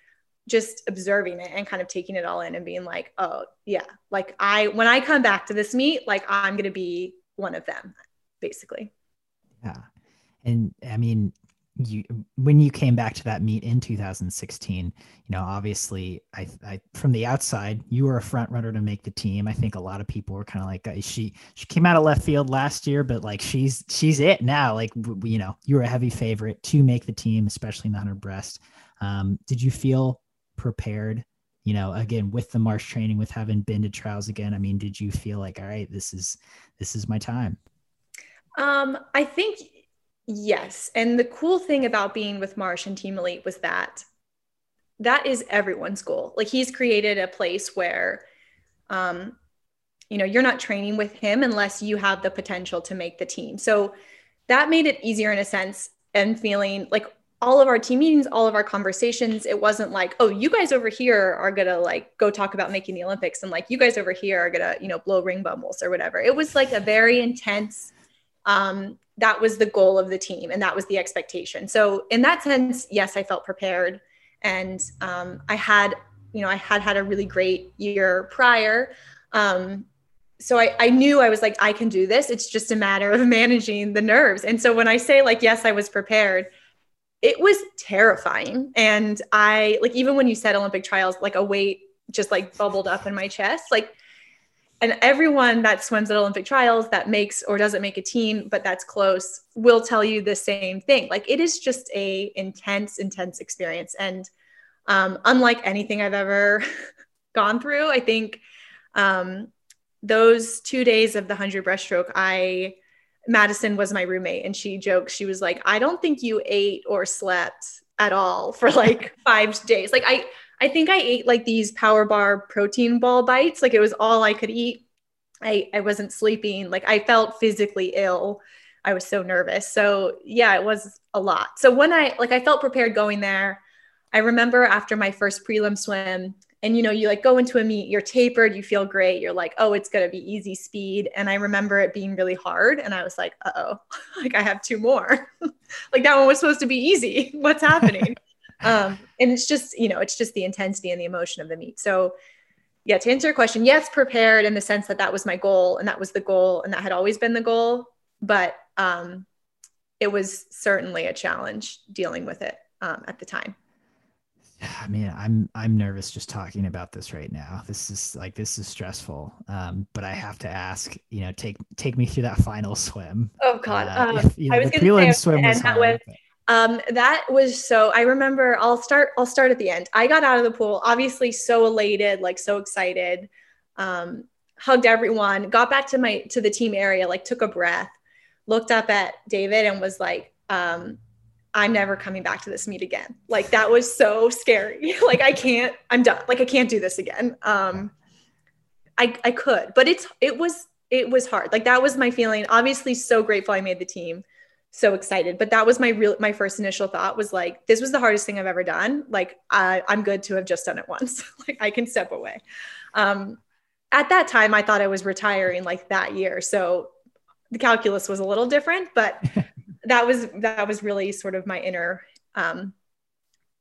just observing it and kind of taking it all in and being like, oh, yeah, like, I, when I come back to this meet, like, I'm going to be one of them, basically. Yeah. And I mean, you when you came back to that meet in 2016 you know obviously I, I from the outside you were a front runner to make the team i think a lot of people were kind of like she she came out of left field last year but like she's she's it now like you know you were a heavy favorite to make the team especially in the 100 breast um, did you feel prepared you know again with the marsh training with having been to trials again i mean did you feel like all right this is this is my time um i think Yes. And the cool thing about being with Marsh and Team Elite was that that is everyone's goal. Like he's created a place where, um, you know, you're not training with him unless you have the potential to make the team. So that made it easier in a sense and feeling like all of our team meetings, all of our conversations, it wasn't like, oh, you guys over here are gonna like go talk about making the Olympics, and like you guys over here are gonna, you know, blow ring bubbles or whatever. It was like a very intense um, that was the goal of the team and that was the expectation. So in that sense, yes, I felt prepared, and um, I had, you know, I had had a really great year prior. Um, so I, I knew I was like, I can do this. It's just a matter of managing the nerves. And so when I say like, yes, I was prepared, it was terrifying. And I like even when you said Olympic trials, like a weight just like bubbled up in my chest. Like and everyone that swims at Olympic trials that makes or doesn't make a team, but that's close, will tell you the same thing. Like it is just a intense, intense experience. And um, unlike anything I've ever gone through, I think um, those two days of the 100 breaststroke, I, Madison was my roommate and she joked, she was like, I don't think you ate or slept at all for like five days. Like I, I think I ate like these power bar protein ball bites. Like it was all I could eat. I, I wasn't sleeping. Like I felt physically ill. I was so nervous. So yeah, it was a lot. So when I like I felt prepared going there, I remember after my first prelim swim, and you know, you like go into a meet, you're tapered, you feel great, you're like, oh, it's gonna be easy speed. And I remember it being really hard. And I was like, uh-oh, like I have two more. like that one was supposed to be easy. What's happening? um, and it's just, you know, it's just the intensity and the emotion of the meet. So yeah, to answer your question, yes, prepared in the sense that that was my goal and that was the goal and that had always been the goal. But um, it was certainly a challenge dealing with it um, at the time. I mean, I'm I'm nervous just talking about this right now. This is like this is stressful. Um, but I have to ask, you know, take take me through that final swim. Oh God, uh, um, if, you know, I was going to say, swim was hard, was, um, that was so. I remember. I'll start. I'll start at the end. I got out of the pool, obviously so elated, like so excited. Um, hugged everyone. Got back to my to the team area, like took a breath, looked up at David, and was like, um, "I'm never coming back to this meet again." Like that was so scary. like I can't. I'm done. Like I can't do this again. Um, I I could, but it's it was it was hard. Like that was my feeling. Obviously, so grateful I made the team so excited. But that was my real my first initial thought was like, this was the hardest thing I've ever done. Like I, I'm good to have just done it once. like I can step away. Um, at that time, I thought I was retiring like that year. So the calculus was a little different, but that was that was really sort of my inner um,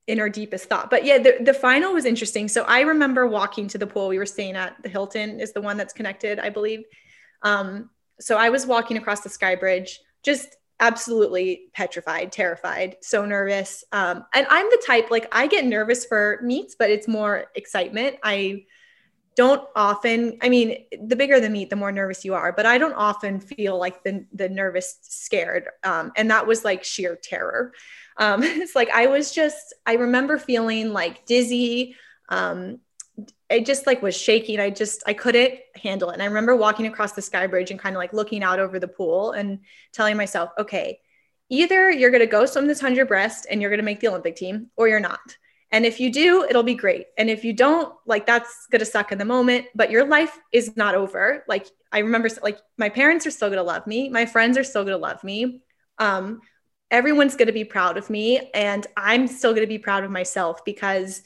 inner deepest thought. But yeah, the, the final was interesting. So I remember walking to the pool. We were staying at the Hilton, is the one that's connected, I believe. Um, so I was walking across the sky bridge, just absolutely petrified, terrified, so nervous. Um, and I'm the type like I get nervous for meets, but it's more excitement. I don't often. I mean, the bigger the meet, the more nervous you are. But I don't often feel like the the nervous, scared. Um, and that was like sheer terror. Um, it's like I was just. I remember feeling like dizzy. Um, I just like was shaking. I just I couldn't handle it. And I remember walking across the sky bridge and kind of like looking out over the pool and telling myself, okay, either you're gonna go swim this hundred breast and you're gonna make the Olympic team, or you're not. And if you do, it'll be great. And if you don't, like that's gonna suck in the moment, but your life is not over. Like I remember like my parents are still gonna love me, my friends are still gonna love me. Um, everyone's gonna be proud of me, and I'm still gonna be proud of myself because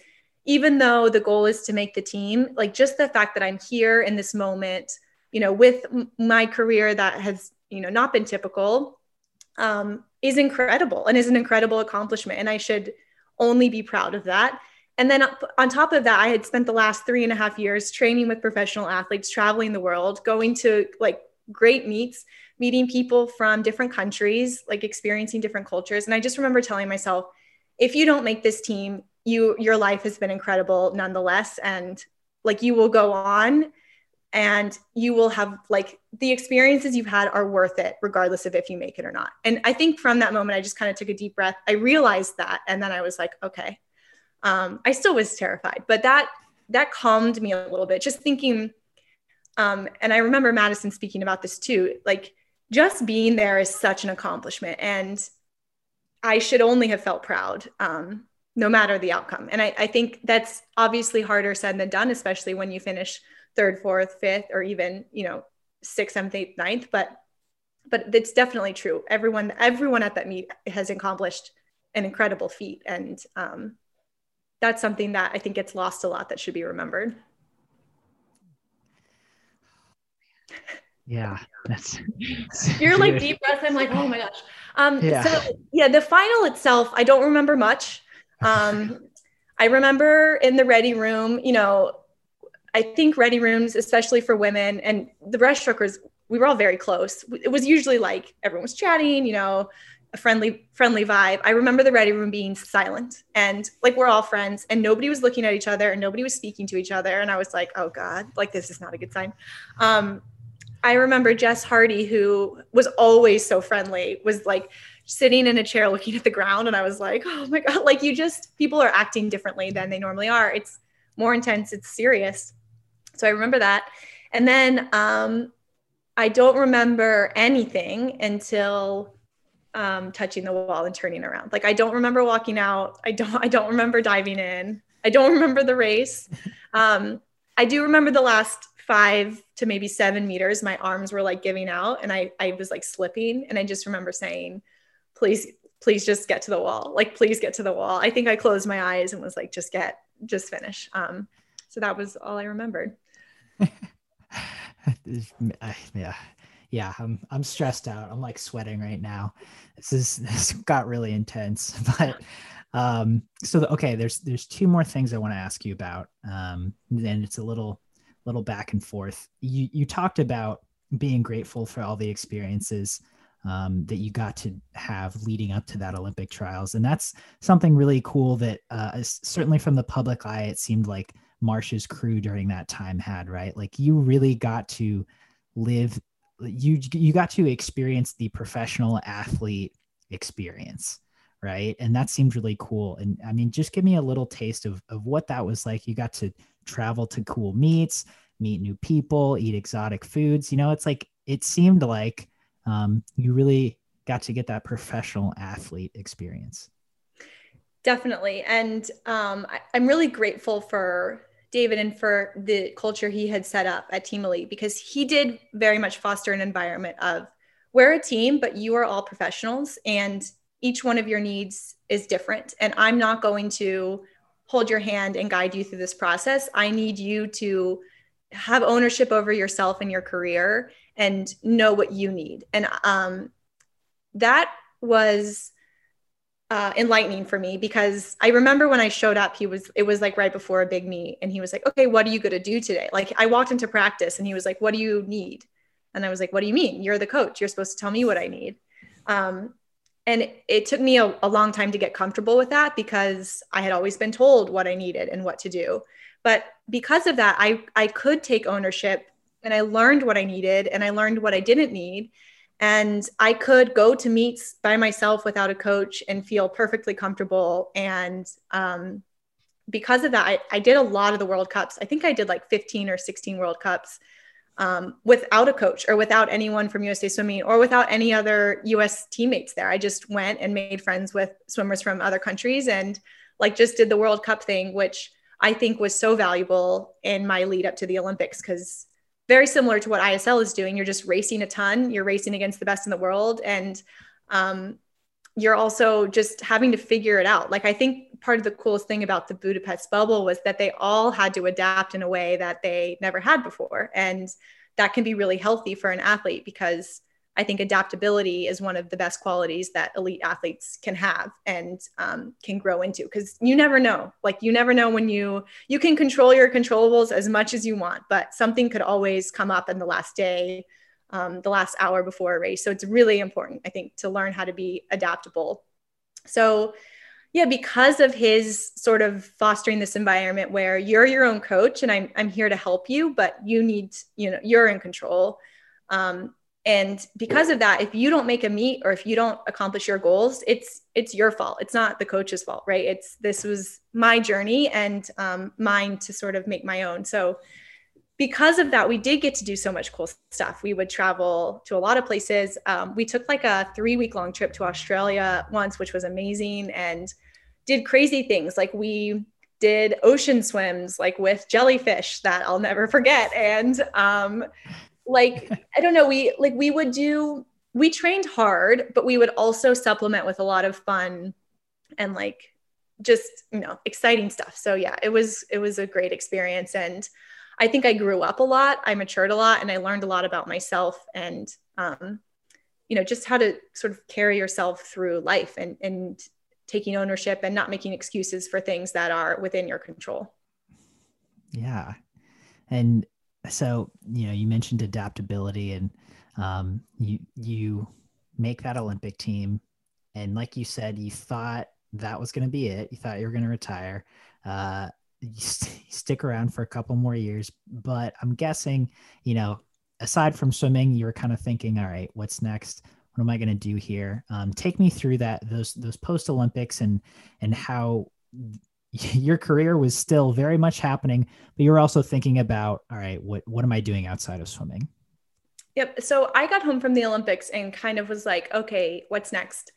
even though the goal is to make the team, like just the fact that I'm here in this moment, you know, with my career that has, you know, not been typical, um, is incredible and is an incredible accomplishment. And I should only be proud of that. And then on top of that, I had spent the last three and a half years training with professional athletes, traveling the world, going to like great meets, meeting people from different countries, like experiencing different cultures. And I just remember telling myself, if you don't make this team, you your life has been incredible nonetheless and like you will go on and you will have like the experiences you've had are worth it regardless of if you make it or not. And i think from that moment i just kind of took a deep breath. I realized that and then i was like okay um, i still was terrified but that that calmed me a little bit. Just thinking um, and i remember madison speaking about this too like just being there is such an accomplishment and i should only have felt proud um, no matter the outcome. And I, I think that's obviously harder said than done, especially when you finish third, fourth, fifth, or even, you know, sixth, seventh, eighth, ninth. But but it's definitely true. Everyone, everyone at that meet has accomplished an incredible feat. And um, that's something that I think gets lost a lot that should be remembered. Yeah, that's you're like deep breath. I'm like, oh my gosh. Um, yeah. so yeah, the final itself, I don't remember much. Um, I remember in the ready room, you know, I think ready rooms, especially for women and the breaststrokers, we were all very close. It was usually like everyone was chatting, you know, a friendly friendly vibe. I remember the ready room being silent and like we're all friends and nobody was looking at each other and nobody was speaking to each other and i was like oh god like this is not a good sign. Um, i remember jess hardy who was always so friendly was like sitting in a chair looking at the ground and i was like oh my god like you just people are acting differently than they normally are. It's more intense it's serious so i remember that and then um, i don't remember anything until um, touching the wall and turning around. Like I don't remember walking out. I don't. I don't remember diving in. I don't remember the race. Um, I do remember the last five to maybe seven meters. My arms were like giving out, and I I was like slipping. And I just remember saying, "Please, please, just get to the wall. Like, please get to the wall." I think I closed my eyes and was like, "Just get, just finish." Um, so that was all I remembered. yeah yeah, I'm I'm stressed out. I'm like sweating right now. This is this got really intense. But um, so the, okay, there's there's two more things I want to ask you about. Um, and it's a little little back and forth. You you talked about being grateful for all the experiences um, that you got to have leading up to that Olympic trials, and that's something really cool. That uh, certainly from the public eye, it seemed like Marsh's crew during that time had right. Like you really got to live you you got to experience the professional athlete experience right? And that seemed really cool. And i mean just give me a little taste of, of what that was like. You got to travel to cool meets meet new people eat exotic foods. You know it's like it seemed like um, you really got to get that professional athlete experience. Definitely. And um, I, i'm really grateful for David and for the culture he had set up at Team Elite because he did very much foster an environment of we're a team, but you are all professionals and each one of your needs is different. And I'm not going to hold your hand and guide you through this process. I need you to have ownership over yourself and your career and know what you need. And um, that was uh, enlightening for me because I remember when I showed up, he was, it was like right before a big meet. And he was like, okay, what are you going to do today? Like I walked into practice and he was like, what do you need? And I was like, what do you mean? You're the coach. You're supposed to tell me what I need. Um, and it, took me a, a long time to get comfortable with that because I had always been told what I needed and what to do. But because of that, I, I could take ownership and I learned what I needed and I learned what I didn't need and I could go to meets by myself without a coach and feel perfectly comfortable. And um, because of that, I, I, did a lot of the World Cups. I think I did like 15 or 16 World Cups um, without a coach or without anyone from USA Swimming or without any other US teammates there. I just went and made friends with swimmers from other countries and like just did the World Cup thing, which I think was so valuable in my lead up to the Olympics because very similar to what ISL is doing. You're just racing a ton, you're racing against the best in the world. And um, you're also just having to figure it out. Like, I think part of the coolest thing about the Budapest bubble was that they all had to adapt in a way that they never had before. And that can be really healthy for an athlete because I think adaptability is one of the best qualities that elite athletes can have and um, can grow into because you never know. Like you never know when you you can control your controllables as much as you want, but something could always come up in the last day, um, the last hour before a race. So it's really important, I think, to learn how to be adaptable. So yeah, because of his sort of fostering this environment where you're your own coach and I'm I'm here to help you, but you need you know you're in control. Um, and because of that if you don't make a meet or if you don't accomplish your goals it's it's your fault. It's not the coach's fault right? It's this was my journey and um, mine to sort of make my own. So because of that we did get to do so much cool stuff. We would travel to a lot of places. Um, we took like a three week long trip to australia once which was amazing and did crazy things. Like we did ocean swims like with jellyfish that I'll never forget. And um, like i don't know we like we would do we trained hard but we would also supplement with a lot of fun and like just you know exciting stuff. So yeah it was it was a great experience. And i think i grew up a lot i matured a lot and i learned a lot about myself and um you know just how to sort of carry yourself through life and and taking ownership and not making excuses for things that are within your control. Yeah. And so you know you mentioned adaptability and um, you you make that olympic team and like you said, you thought that was going to be it. You thought you were going to retire. Uh, you st- stick around for a couple more years, but I'm guessing, you know, aside from swimming, you were kind of thinking, all right, what's next? What am I going to do here? Um, take me through that those those post Olympics and and how your career was still very much happening, but you were also thinking about, all right, what what am I doing outside of swimming? Yep. So I got home from the Olympics and kind of was like, okay, what's next?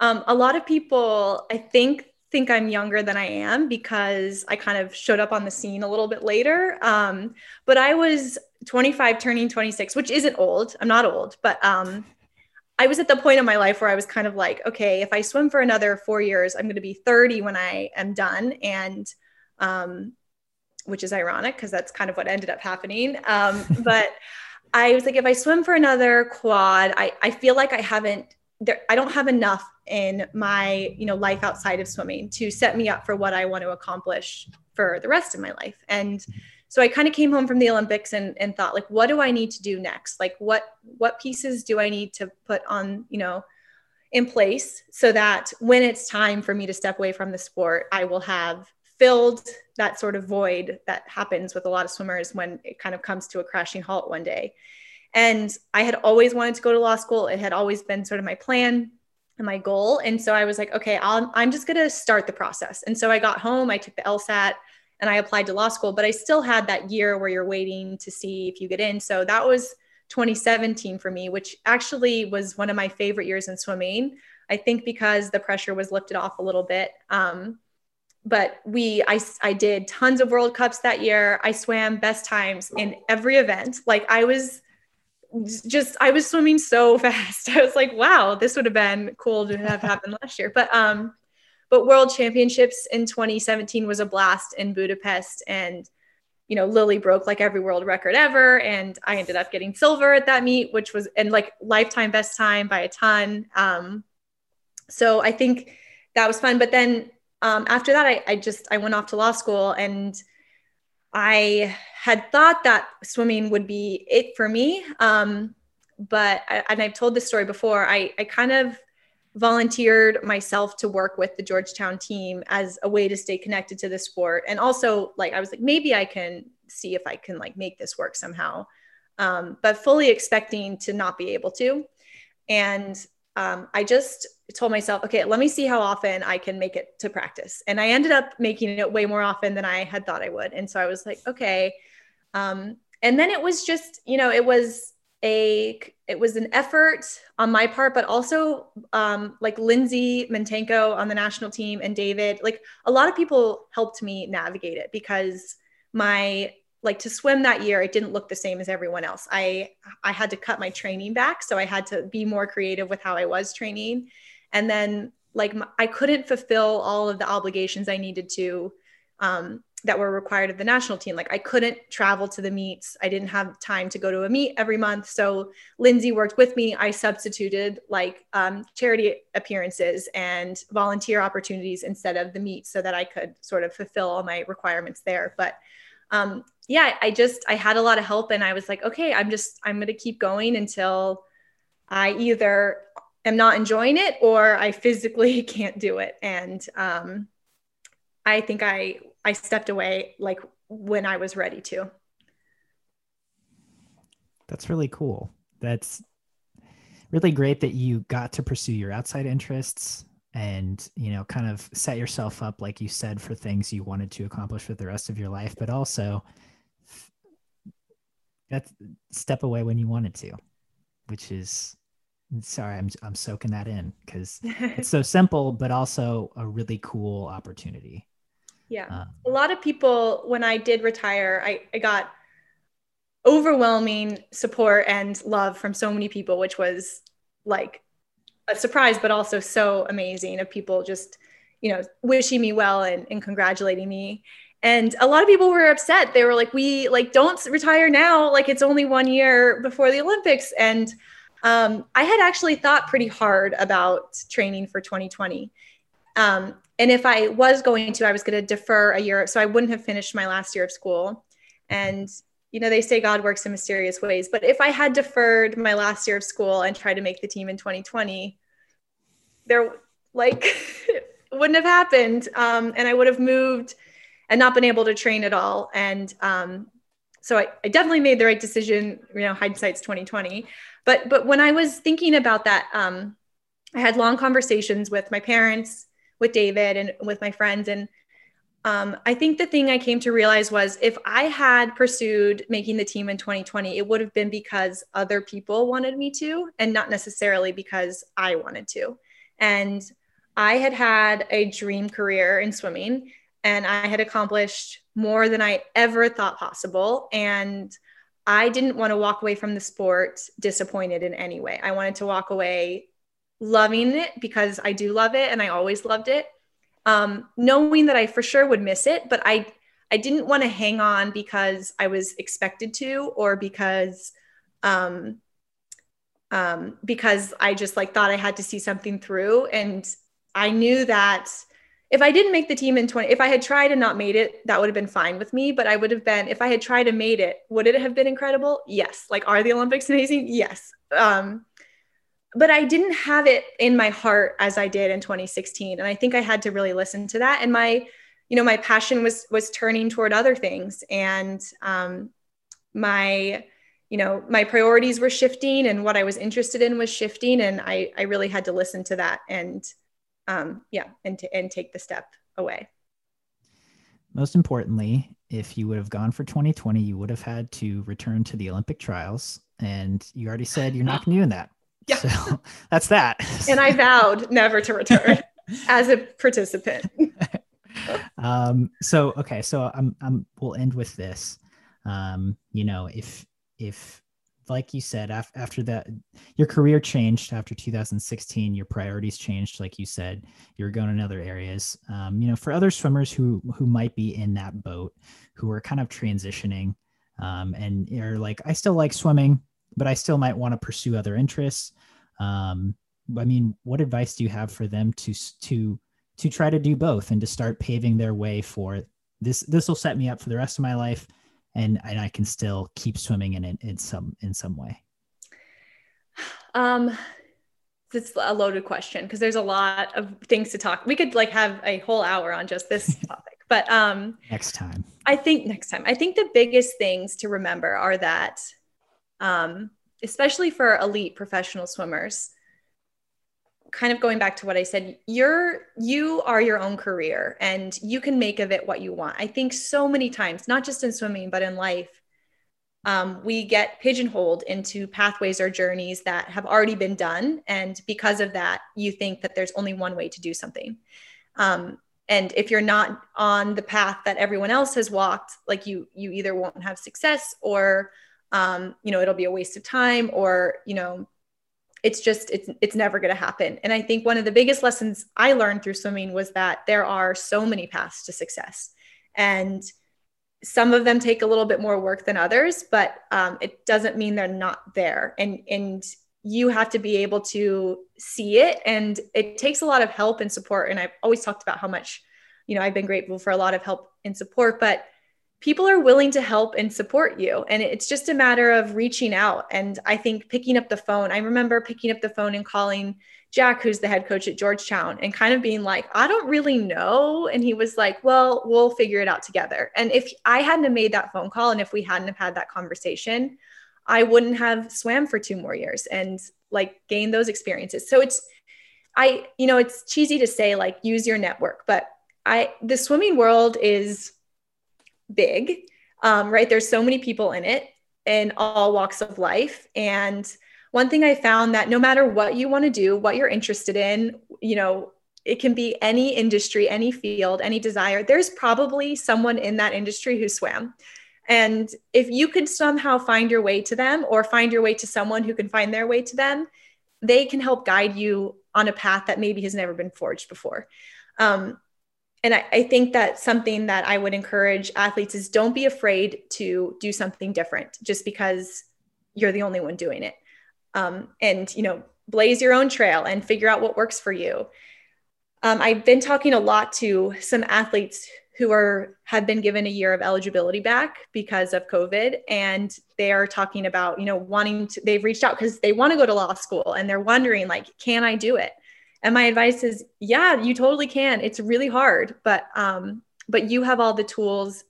Um, a lot of people, I think, think I'm younger than I am because I kind of showed up on the scene a little bit later. Um, but I was 25, turning 26, which isn't old. I'm not old, but um, I was at the point in my life where I was kind of like, okay, if I swim for another four years, I'm going to be 30 when I am done. And, um, which is ironic because that's kind of what ended up happening. Um, but I was like, if I swim for another quad, I, I feel like I haven't, there, I don't have enough in my, you know, life outside of swimming to set me up for what I want to accomplish for the rest of my life. And so I kind of came home from the Olympics and, and thought like, what do I need to do next? Like what, what pieces do I need to put on, you know, in place so that when it's time for me to step away from the sport, I will have filled that sort of void that happens with a lot of swimmers when it kind of comes to a crashing halt one day. And I had always wanted to go to law school. It had always been sort of my plan and my goal. And so I was like, okay, i am just going to start the process. And so I got home, I took the LSAT and I applied to law school, but I still had that year where you're waiting to see if you get in. So that was 2017 for me, which actually was one of my favorite years in swimming. I think because the pressure was lifted off a little bit. Um, but we, I, I did tons of World Cups that year. I swam best times in every event. Like I was just, I was swimming so fast. I was like, wow, this would have been cool to have happened last year. But um, but World Championships in 2017 was a blast in Budapest. And, you know, Lilly broke like every world record ever. And I ended up getting silver at that meet, which was, and like lifetime best time by a ton. Um, so I think that was fun. But then um, after that, I, I just, I went off to law school and I had thought that swimming would be it for me. Um, but, I, and I've told this story before, I, I kind of, volunteered myself to work with the Georgetown team as a way to stay connected to the sport. And also, like, I was like, maybe I can see if I can like make this work somehow. Um, but fully expecting to not be able to. And um, I just told myself, okay, let me see how often I can make it to practice. And I ended up making it way more often than I had thought I would. And so I was like, okay. Um, and then it was just, you know, it was a it was an effort on my part, but also um, like Lindsay Mintenko on the national team and David, like a lot of people helped me navigate it because my like to swim that year it didn't look the same as everyone else. I i had to cut my training back so i had to be more creative with how i was training. And then like i couldn't fulfill all of the obligations i needed to um, that were required of the national team. Like I couldn't travel to the meets. I didn't have time to go to a meet every month. So Lindsay worked with me. I substituted like um, charity appearances and volunteer opportunities instead of the meet so that I could sort of fulfill all my requirements there. But um, yeah, I just, I had a lot of help and I was like, okay, I'm just, I'm going to keep going until I either am not enjoying it or I physically can't do it. And um, I think I I stepped away like when I was ready to. That's really cool. That's really great that you got to pursue your outside interests and you know kind of set yourself up like you said for things you wanted to accomplish for the rest of your life but also that step away when you wanted to which is sorry i'm i'm soaking that in cuz it's so simple but also a really cool opportunity yeah. Um, a lot of people, when I did retire, I, I got overwhelming support and love from so many people, which was like a surprise, but also so amazing of people just, you know, wishing me well and, and congratulating me. And a lot of people were upset. They were like, we like, don't retire now. Like it's only one year before the Olympics. And um, I had actually thought pretty hard about training for 2020. Um, and if I was going to, I was going to defer a year. So I wouldn't have finished my last year of school. And, you know, they say God works in mysterious ways. But if I had deferred my last year of school and tried to make the team in 2020, there like wouldn't have happened. Um, and I would have moved and not been able to train at all. And um, so I, I, definitely made the right decision. You know, hindsight's 2020. But but when I was thinking about that, um, I had long conversations with my parents, with David, and with my friends. And um, I think the thing I came to realize was if I had pursued making the team in 2020, it would have been because other people wanted me to, and not necessarily because I wanted to. And I had had a dream career in swimming and I had accomplished more than I ever thought possible. And I didn't want to walk away from the sport disappointed in any way. I wanted to walk away loving it because I do love it and I always loved it. Um, knowing that I for sure would miss it, but I I didn't want to hang on because I was expected to or because um, um, because I just like thought I had to see something through. And I knew that if I didn't make the team in 20, if I had tried and not made it, that would have been fine with me. But I would have been, if I had tried and made it, would it have been incredible? Yes. Like, are the Olympics amazing? Yes. Um, but I didn't have it in my heart as I did in 2016. And I think I had to really listen to that. And my, you know, my passion was, was turning toward other things. And um, my, you know my priorities were shifting and what i was interested in was shifting and i i really had to listen to that and um yeah and to, and take the step away most importantly if you would have gone for 2020 you would have had to return to the olympic trials and you already said you're not doing that yeah. so that's that. And i vowed never to return as a participant. Um so okay so i'm i'm we'll end with this. Um you know if if like you said af- after that your career changed after 2016 your priorities changed like you said you're going in other areas. Um, you know for other swimmers who who might be in that boat who are kind of transitioning um, and are like i still like swimming but i still might want to pursue other interests um, i mean what advice do you have for them to to to try to do both and to start paving their way for this this will set me up for the rest of my life and and I can still keep swimming in it in some in some way? Um, it's a loaded question because there's a lot of things to talk. We could like have a whole hour on just this topic, but um, next time. I think next time. I think the biggest things to remember are that, um, especially for elite professional swimmers, kind of going back to what I said, you're you are your own career and you can make of it what you want. I think so many times, not just in swimming, but in life, um, we get pigeonholed into pathways or journeys that have already been done, and because of that, you think that there's only one way to do something. Um, and if you're not on the path that everyone else has walked, like you, you either won't have success, or um, you know it'll be a waste of time, or you know it's just it's it's never going to happen. And i think one of the biggest lessons i learned through swimming was that there are so many paths to success. And some of them take a little bit more work than others but um, it doesn't mean they're not there. And and you have to be able to see it. And it takes a lot of help and support. And i've always talked about how much you know i've been grateful for a lot of help and support but people are willing to help and support you. And it's just a matter of reaching out. And I think picking up the phone, I remember picking up the phone and calling Jack, who's the head coach at Georgetown, and kind of being like, I don't really know. And he was like, Well, we'll figure it out together. And if I hadn't made that phone call and if we hadn't have had that conversation, I wouldn't have swam for two more years and like gained those experiences. So it's, I, you know, it's cheesy to say like use your network, but I, the swimming world is big, um, right? There's so many people in it in all walks of life. And one thing I found that no matter what you want to do, what you're interested in, you know, it can be any industry, any field, any desire. There's probably someone in that industry who swam. And if you could somehow find your way to them or find your way to someone who can find their way to them, they can help guide you on a path that maybe has never been forged before. Um, and I, I, think that something that I would encourage athletes is don't be afraid to do something different just because you're the only one doing it. Um, and, you know, blaze your own trail and figure out what works for you. Um, I've been talking a lot to some athletes who are have been given a year of eligibility back because of COVID, and they are talking about, you know, wanting to. They've reached out because they want to go to law school and they're wondering, like, can I do it? And my advice is, yeah, you totally can. It's really hard, but um, but you have all the tools.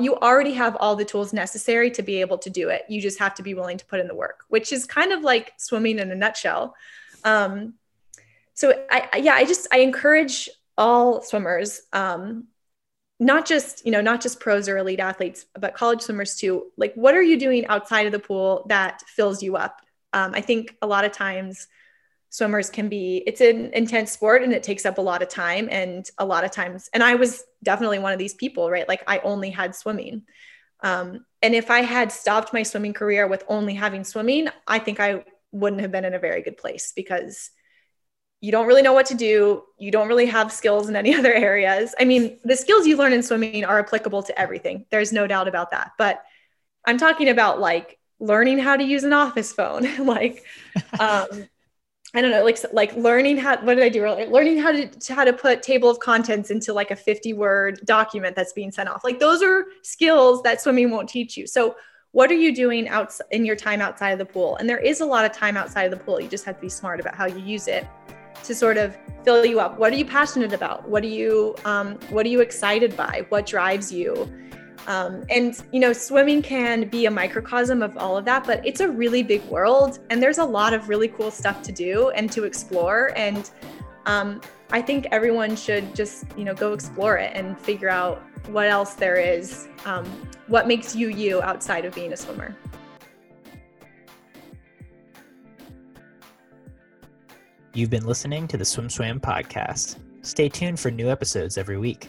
You already have all the tools necessary to be able to do it. You just have to be willing to put in the work, which is kind of like swimming in a nutshell. Um, so I, yeah, I just I encourage all swimmers, um, not just you know not just pros or elite athletes, but college swimmers too. Like, what are you doing outside of the pool that fills you up? Um, I think a lot of times swimmers can be it's an intense sport and it takes up a lot of time and a lot of times and i was definitely one of these people right? Like i only had swimming. Um, and if i had stopped my swimming career with only having swimming i think i wouldn't have been in a very good place because you don't really know what to do. You don't really have skills in any other areas. I mean the skills you learn in swimming are applicable to everything. There's no doubt about that. But i'm talking about like learning how to use an office phone. Like um, I don't know, like like learning how. What did I do earlier? Learning how to, how to put table of contents into like a fifty word document that's being sent off. Like those are skills that swimming won't teach you. So what are you doing out in your time outside of the pool? And there is a lot of time outside of the pool. You just have to be smart about how you use it to sort of fill you up. What are you passionate about? What are you um, What are you excited by? What drives you? Um, and, you know, swimming can be a microcosm of all of that, but it's a really big world and there's a lot of really cool stuff to do and to explore. And um, I think everyone should just, you know, go explore it and figure out what else there is, um, what makes you you outside of being a swimmer. You've been listening to the Swim Swam podcast. Stay tuned for new episodes every week.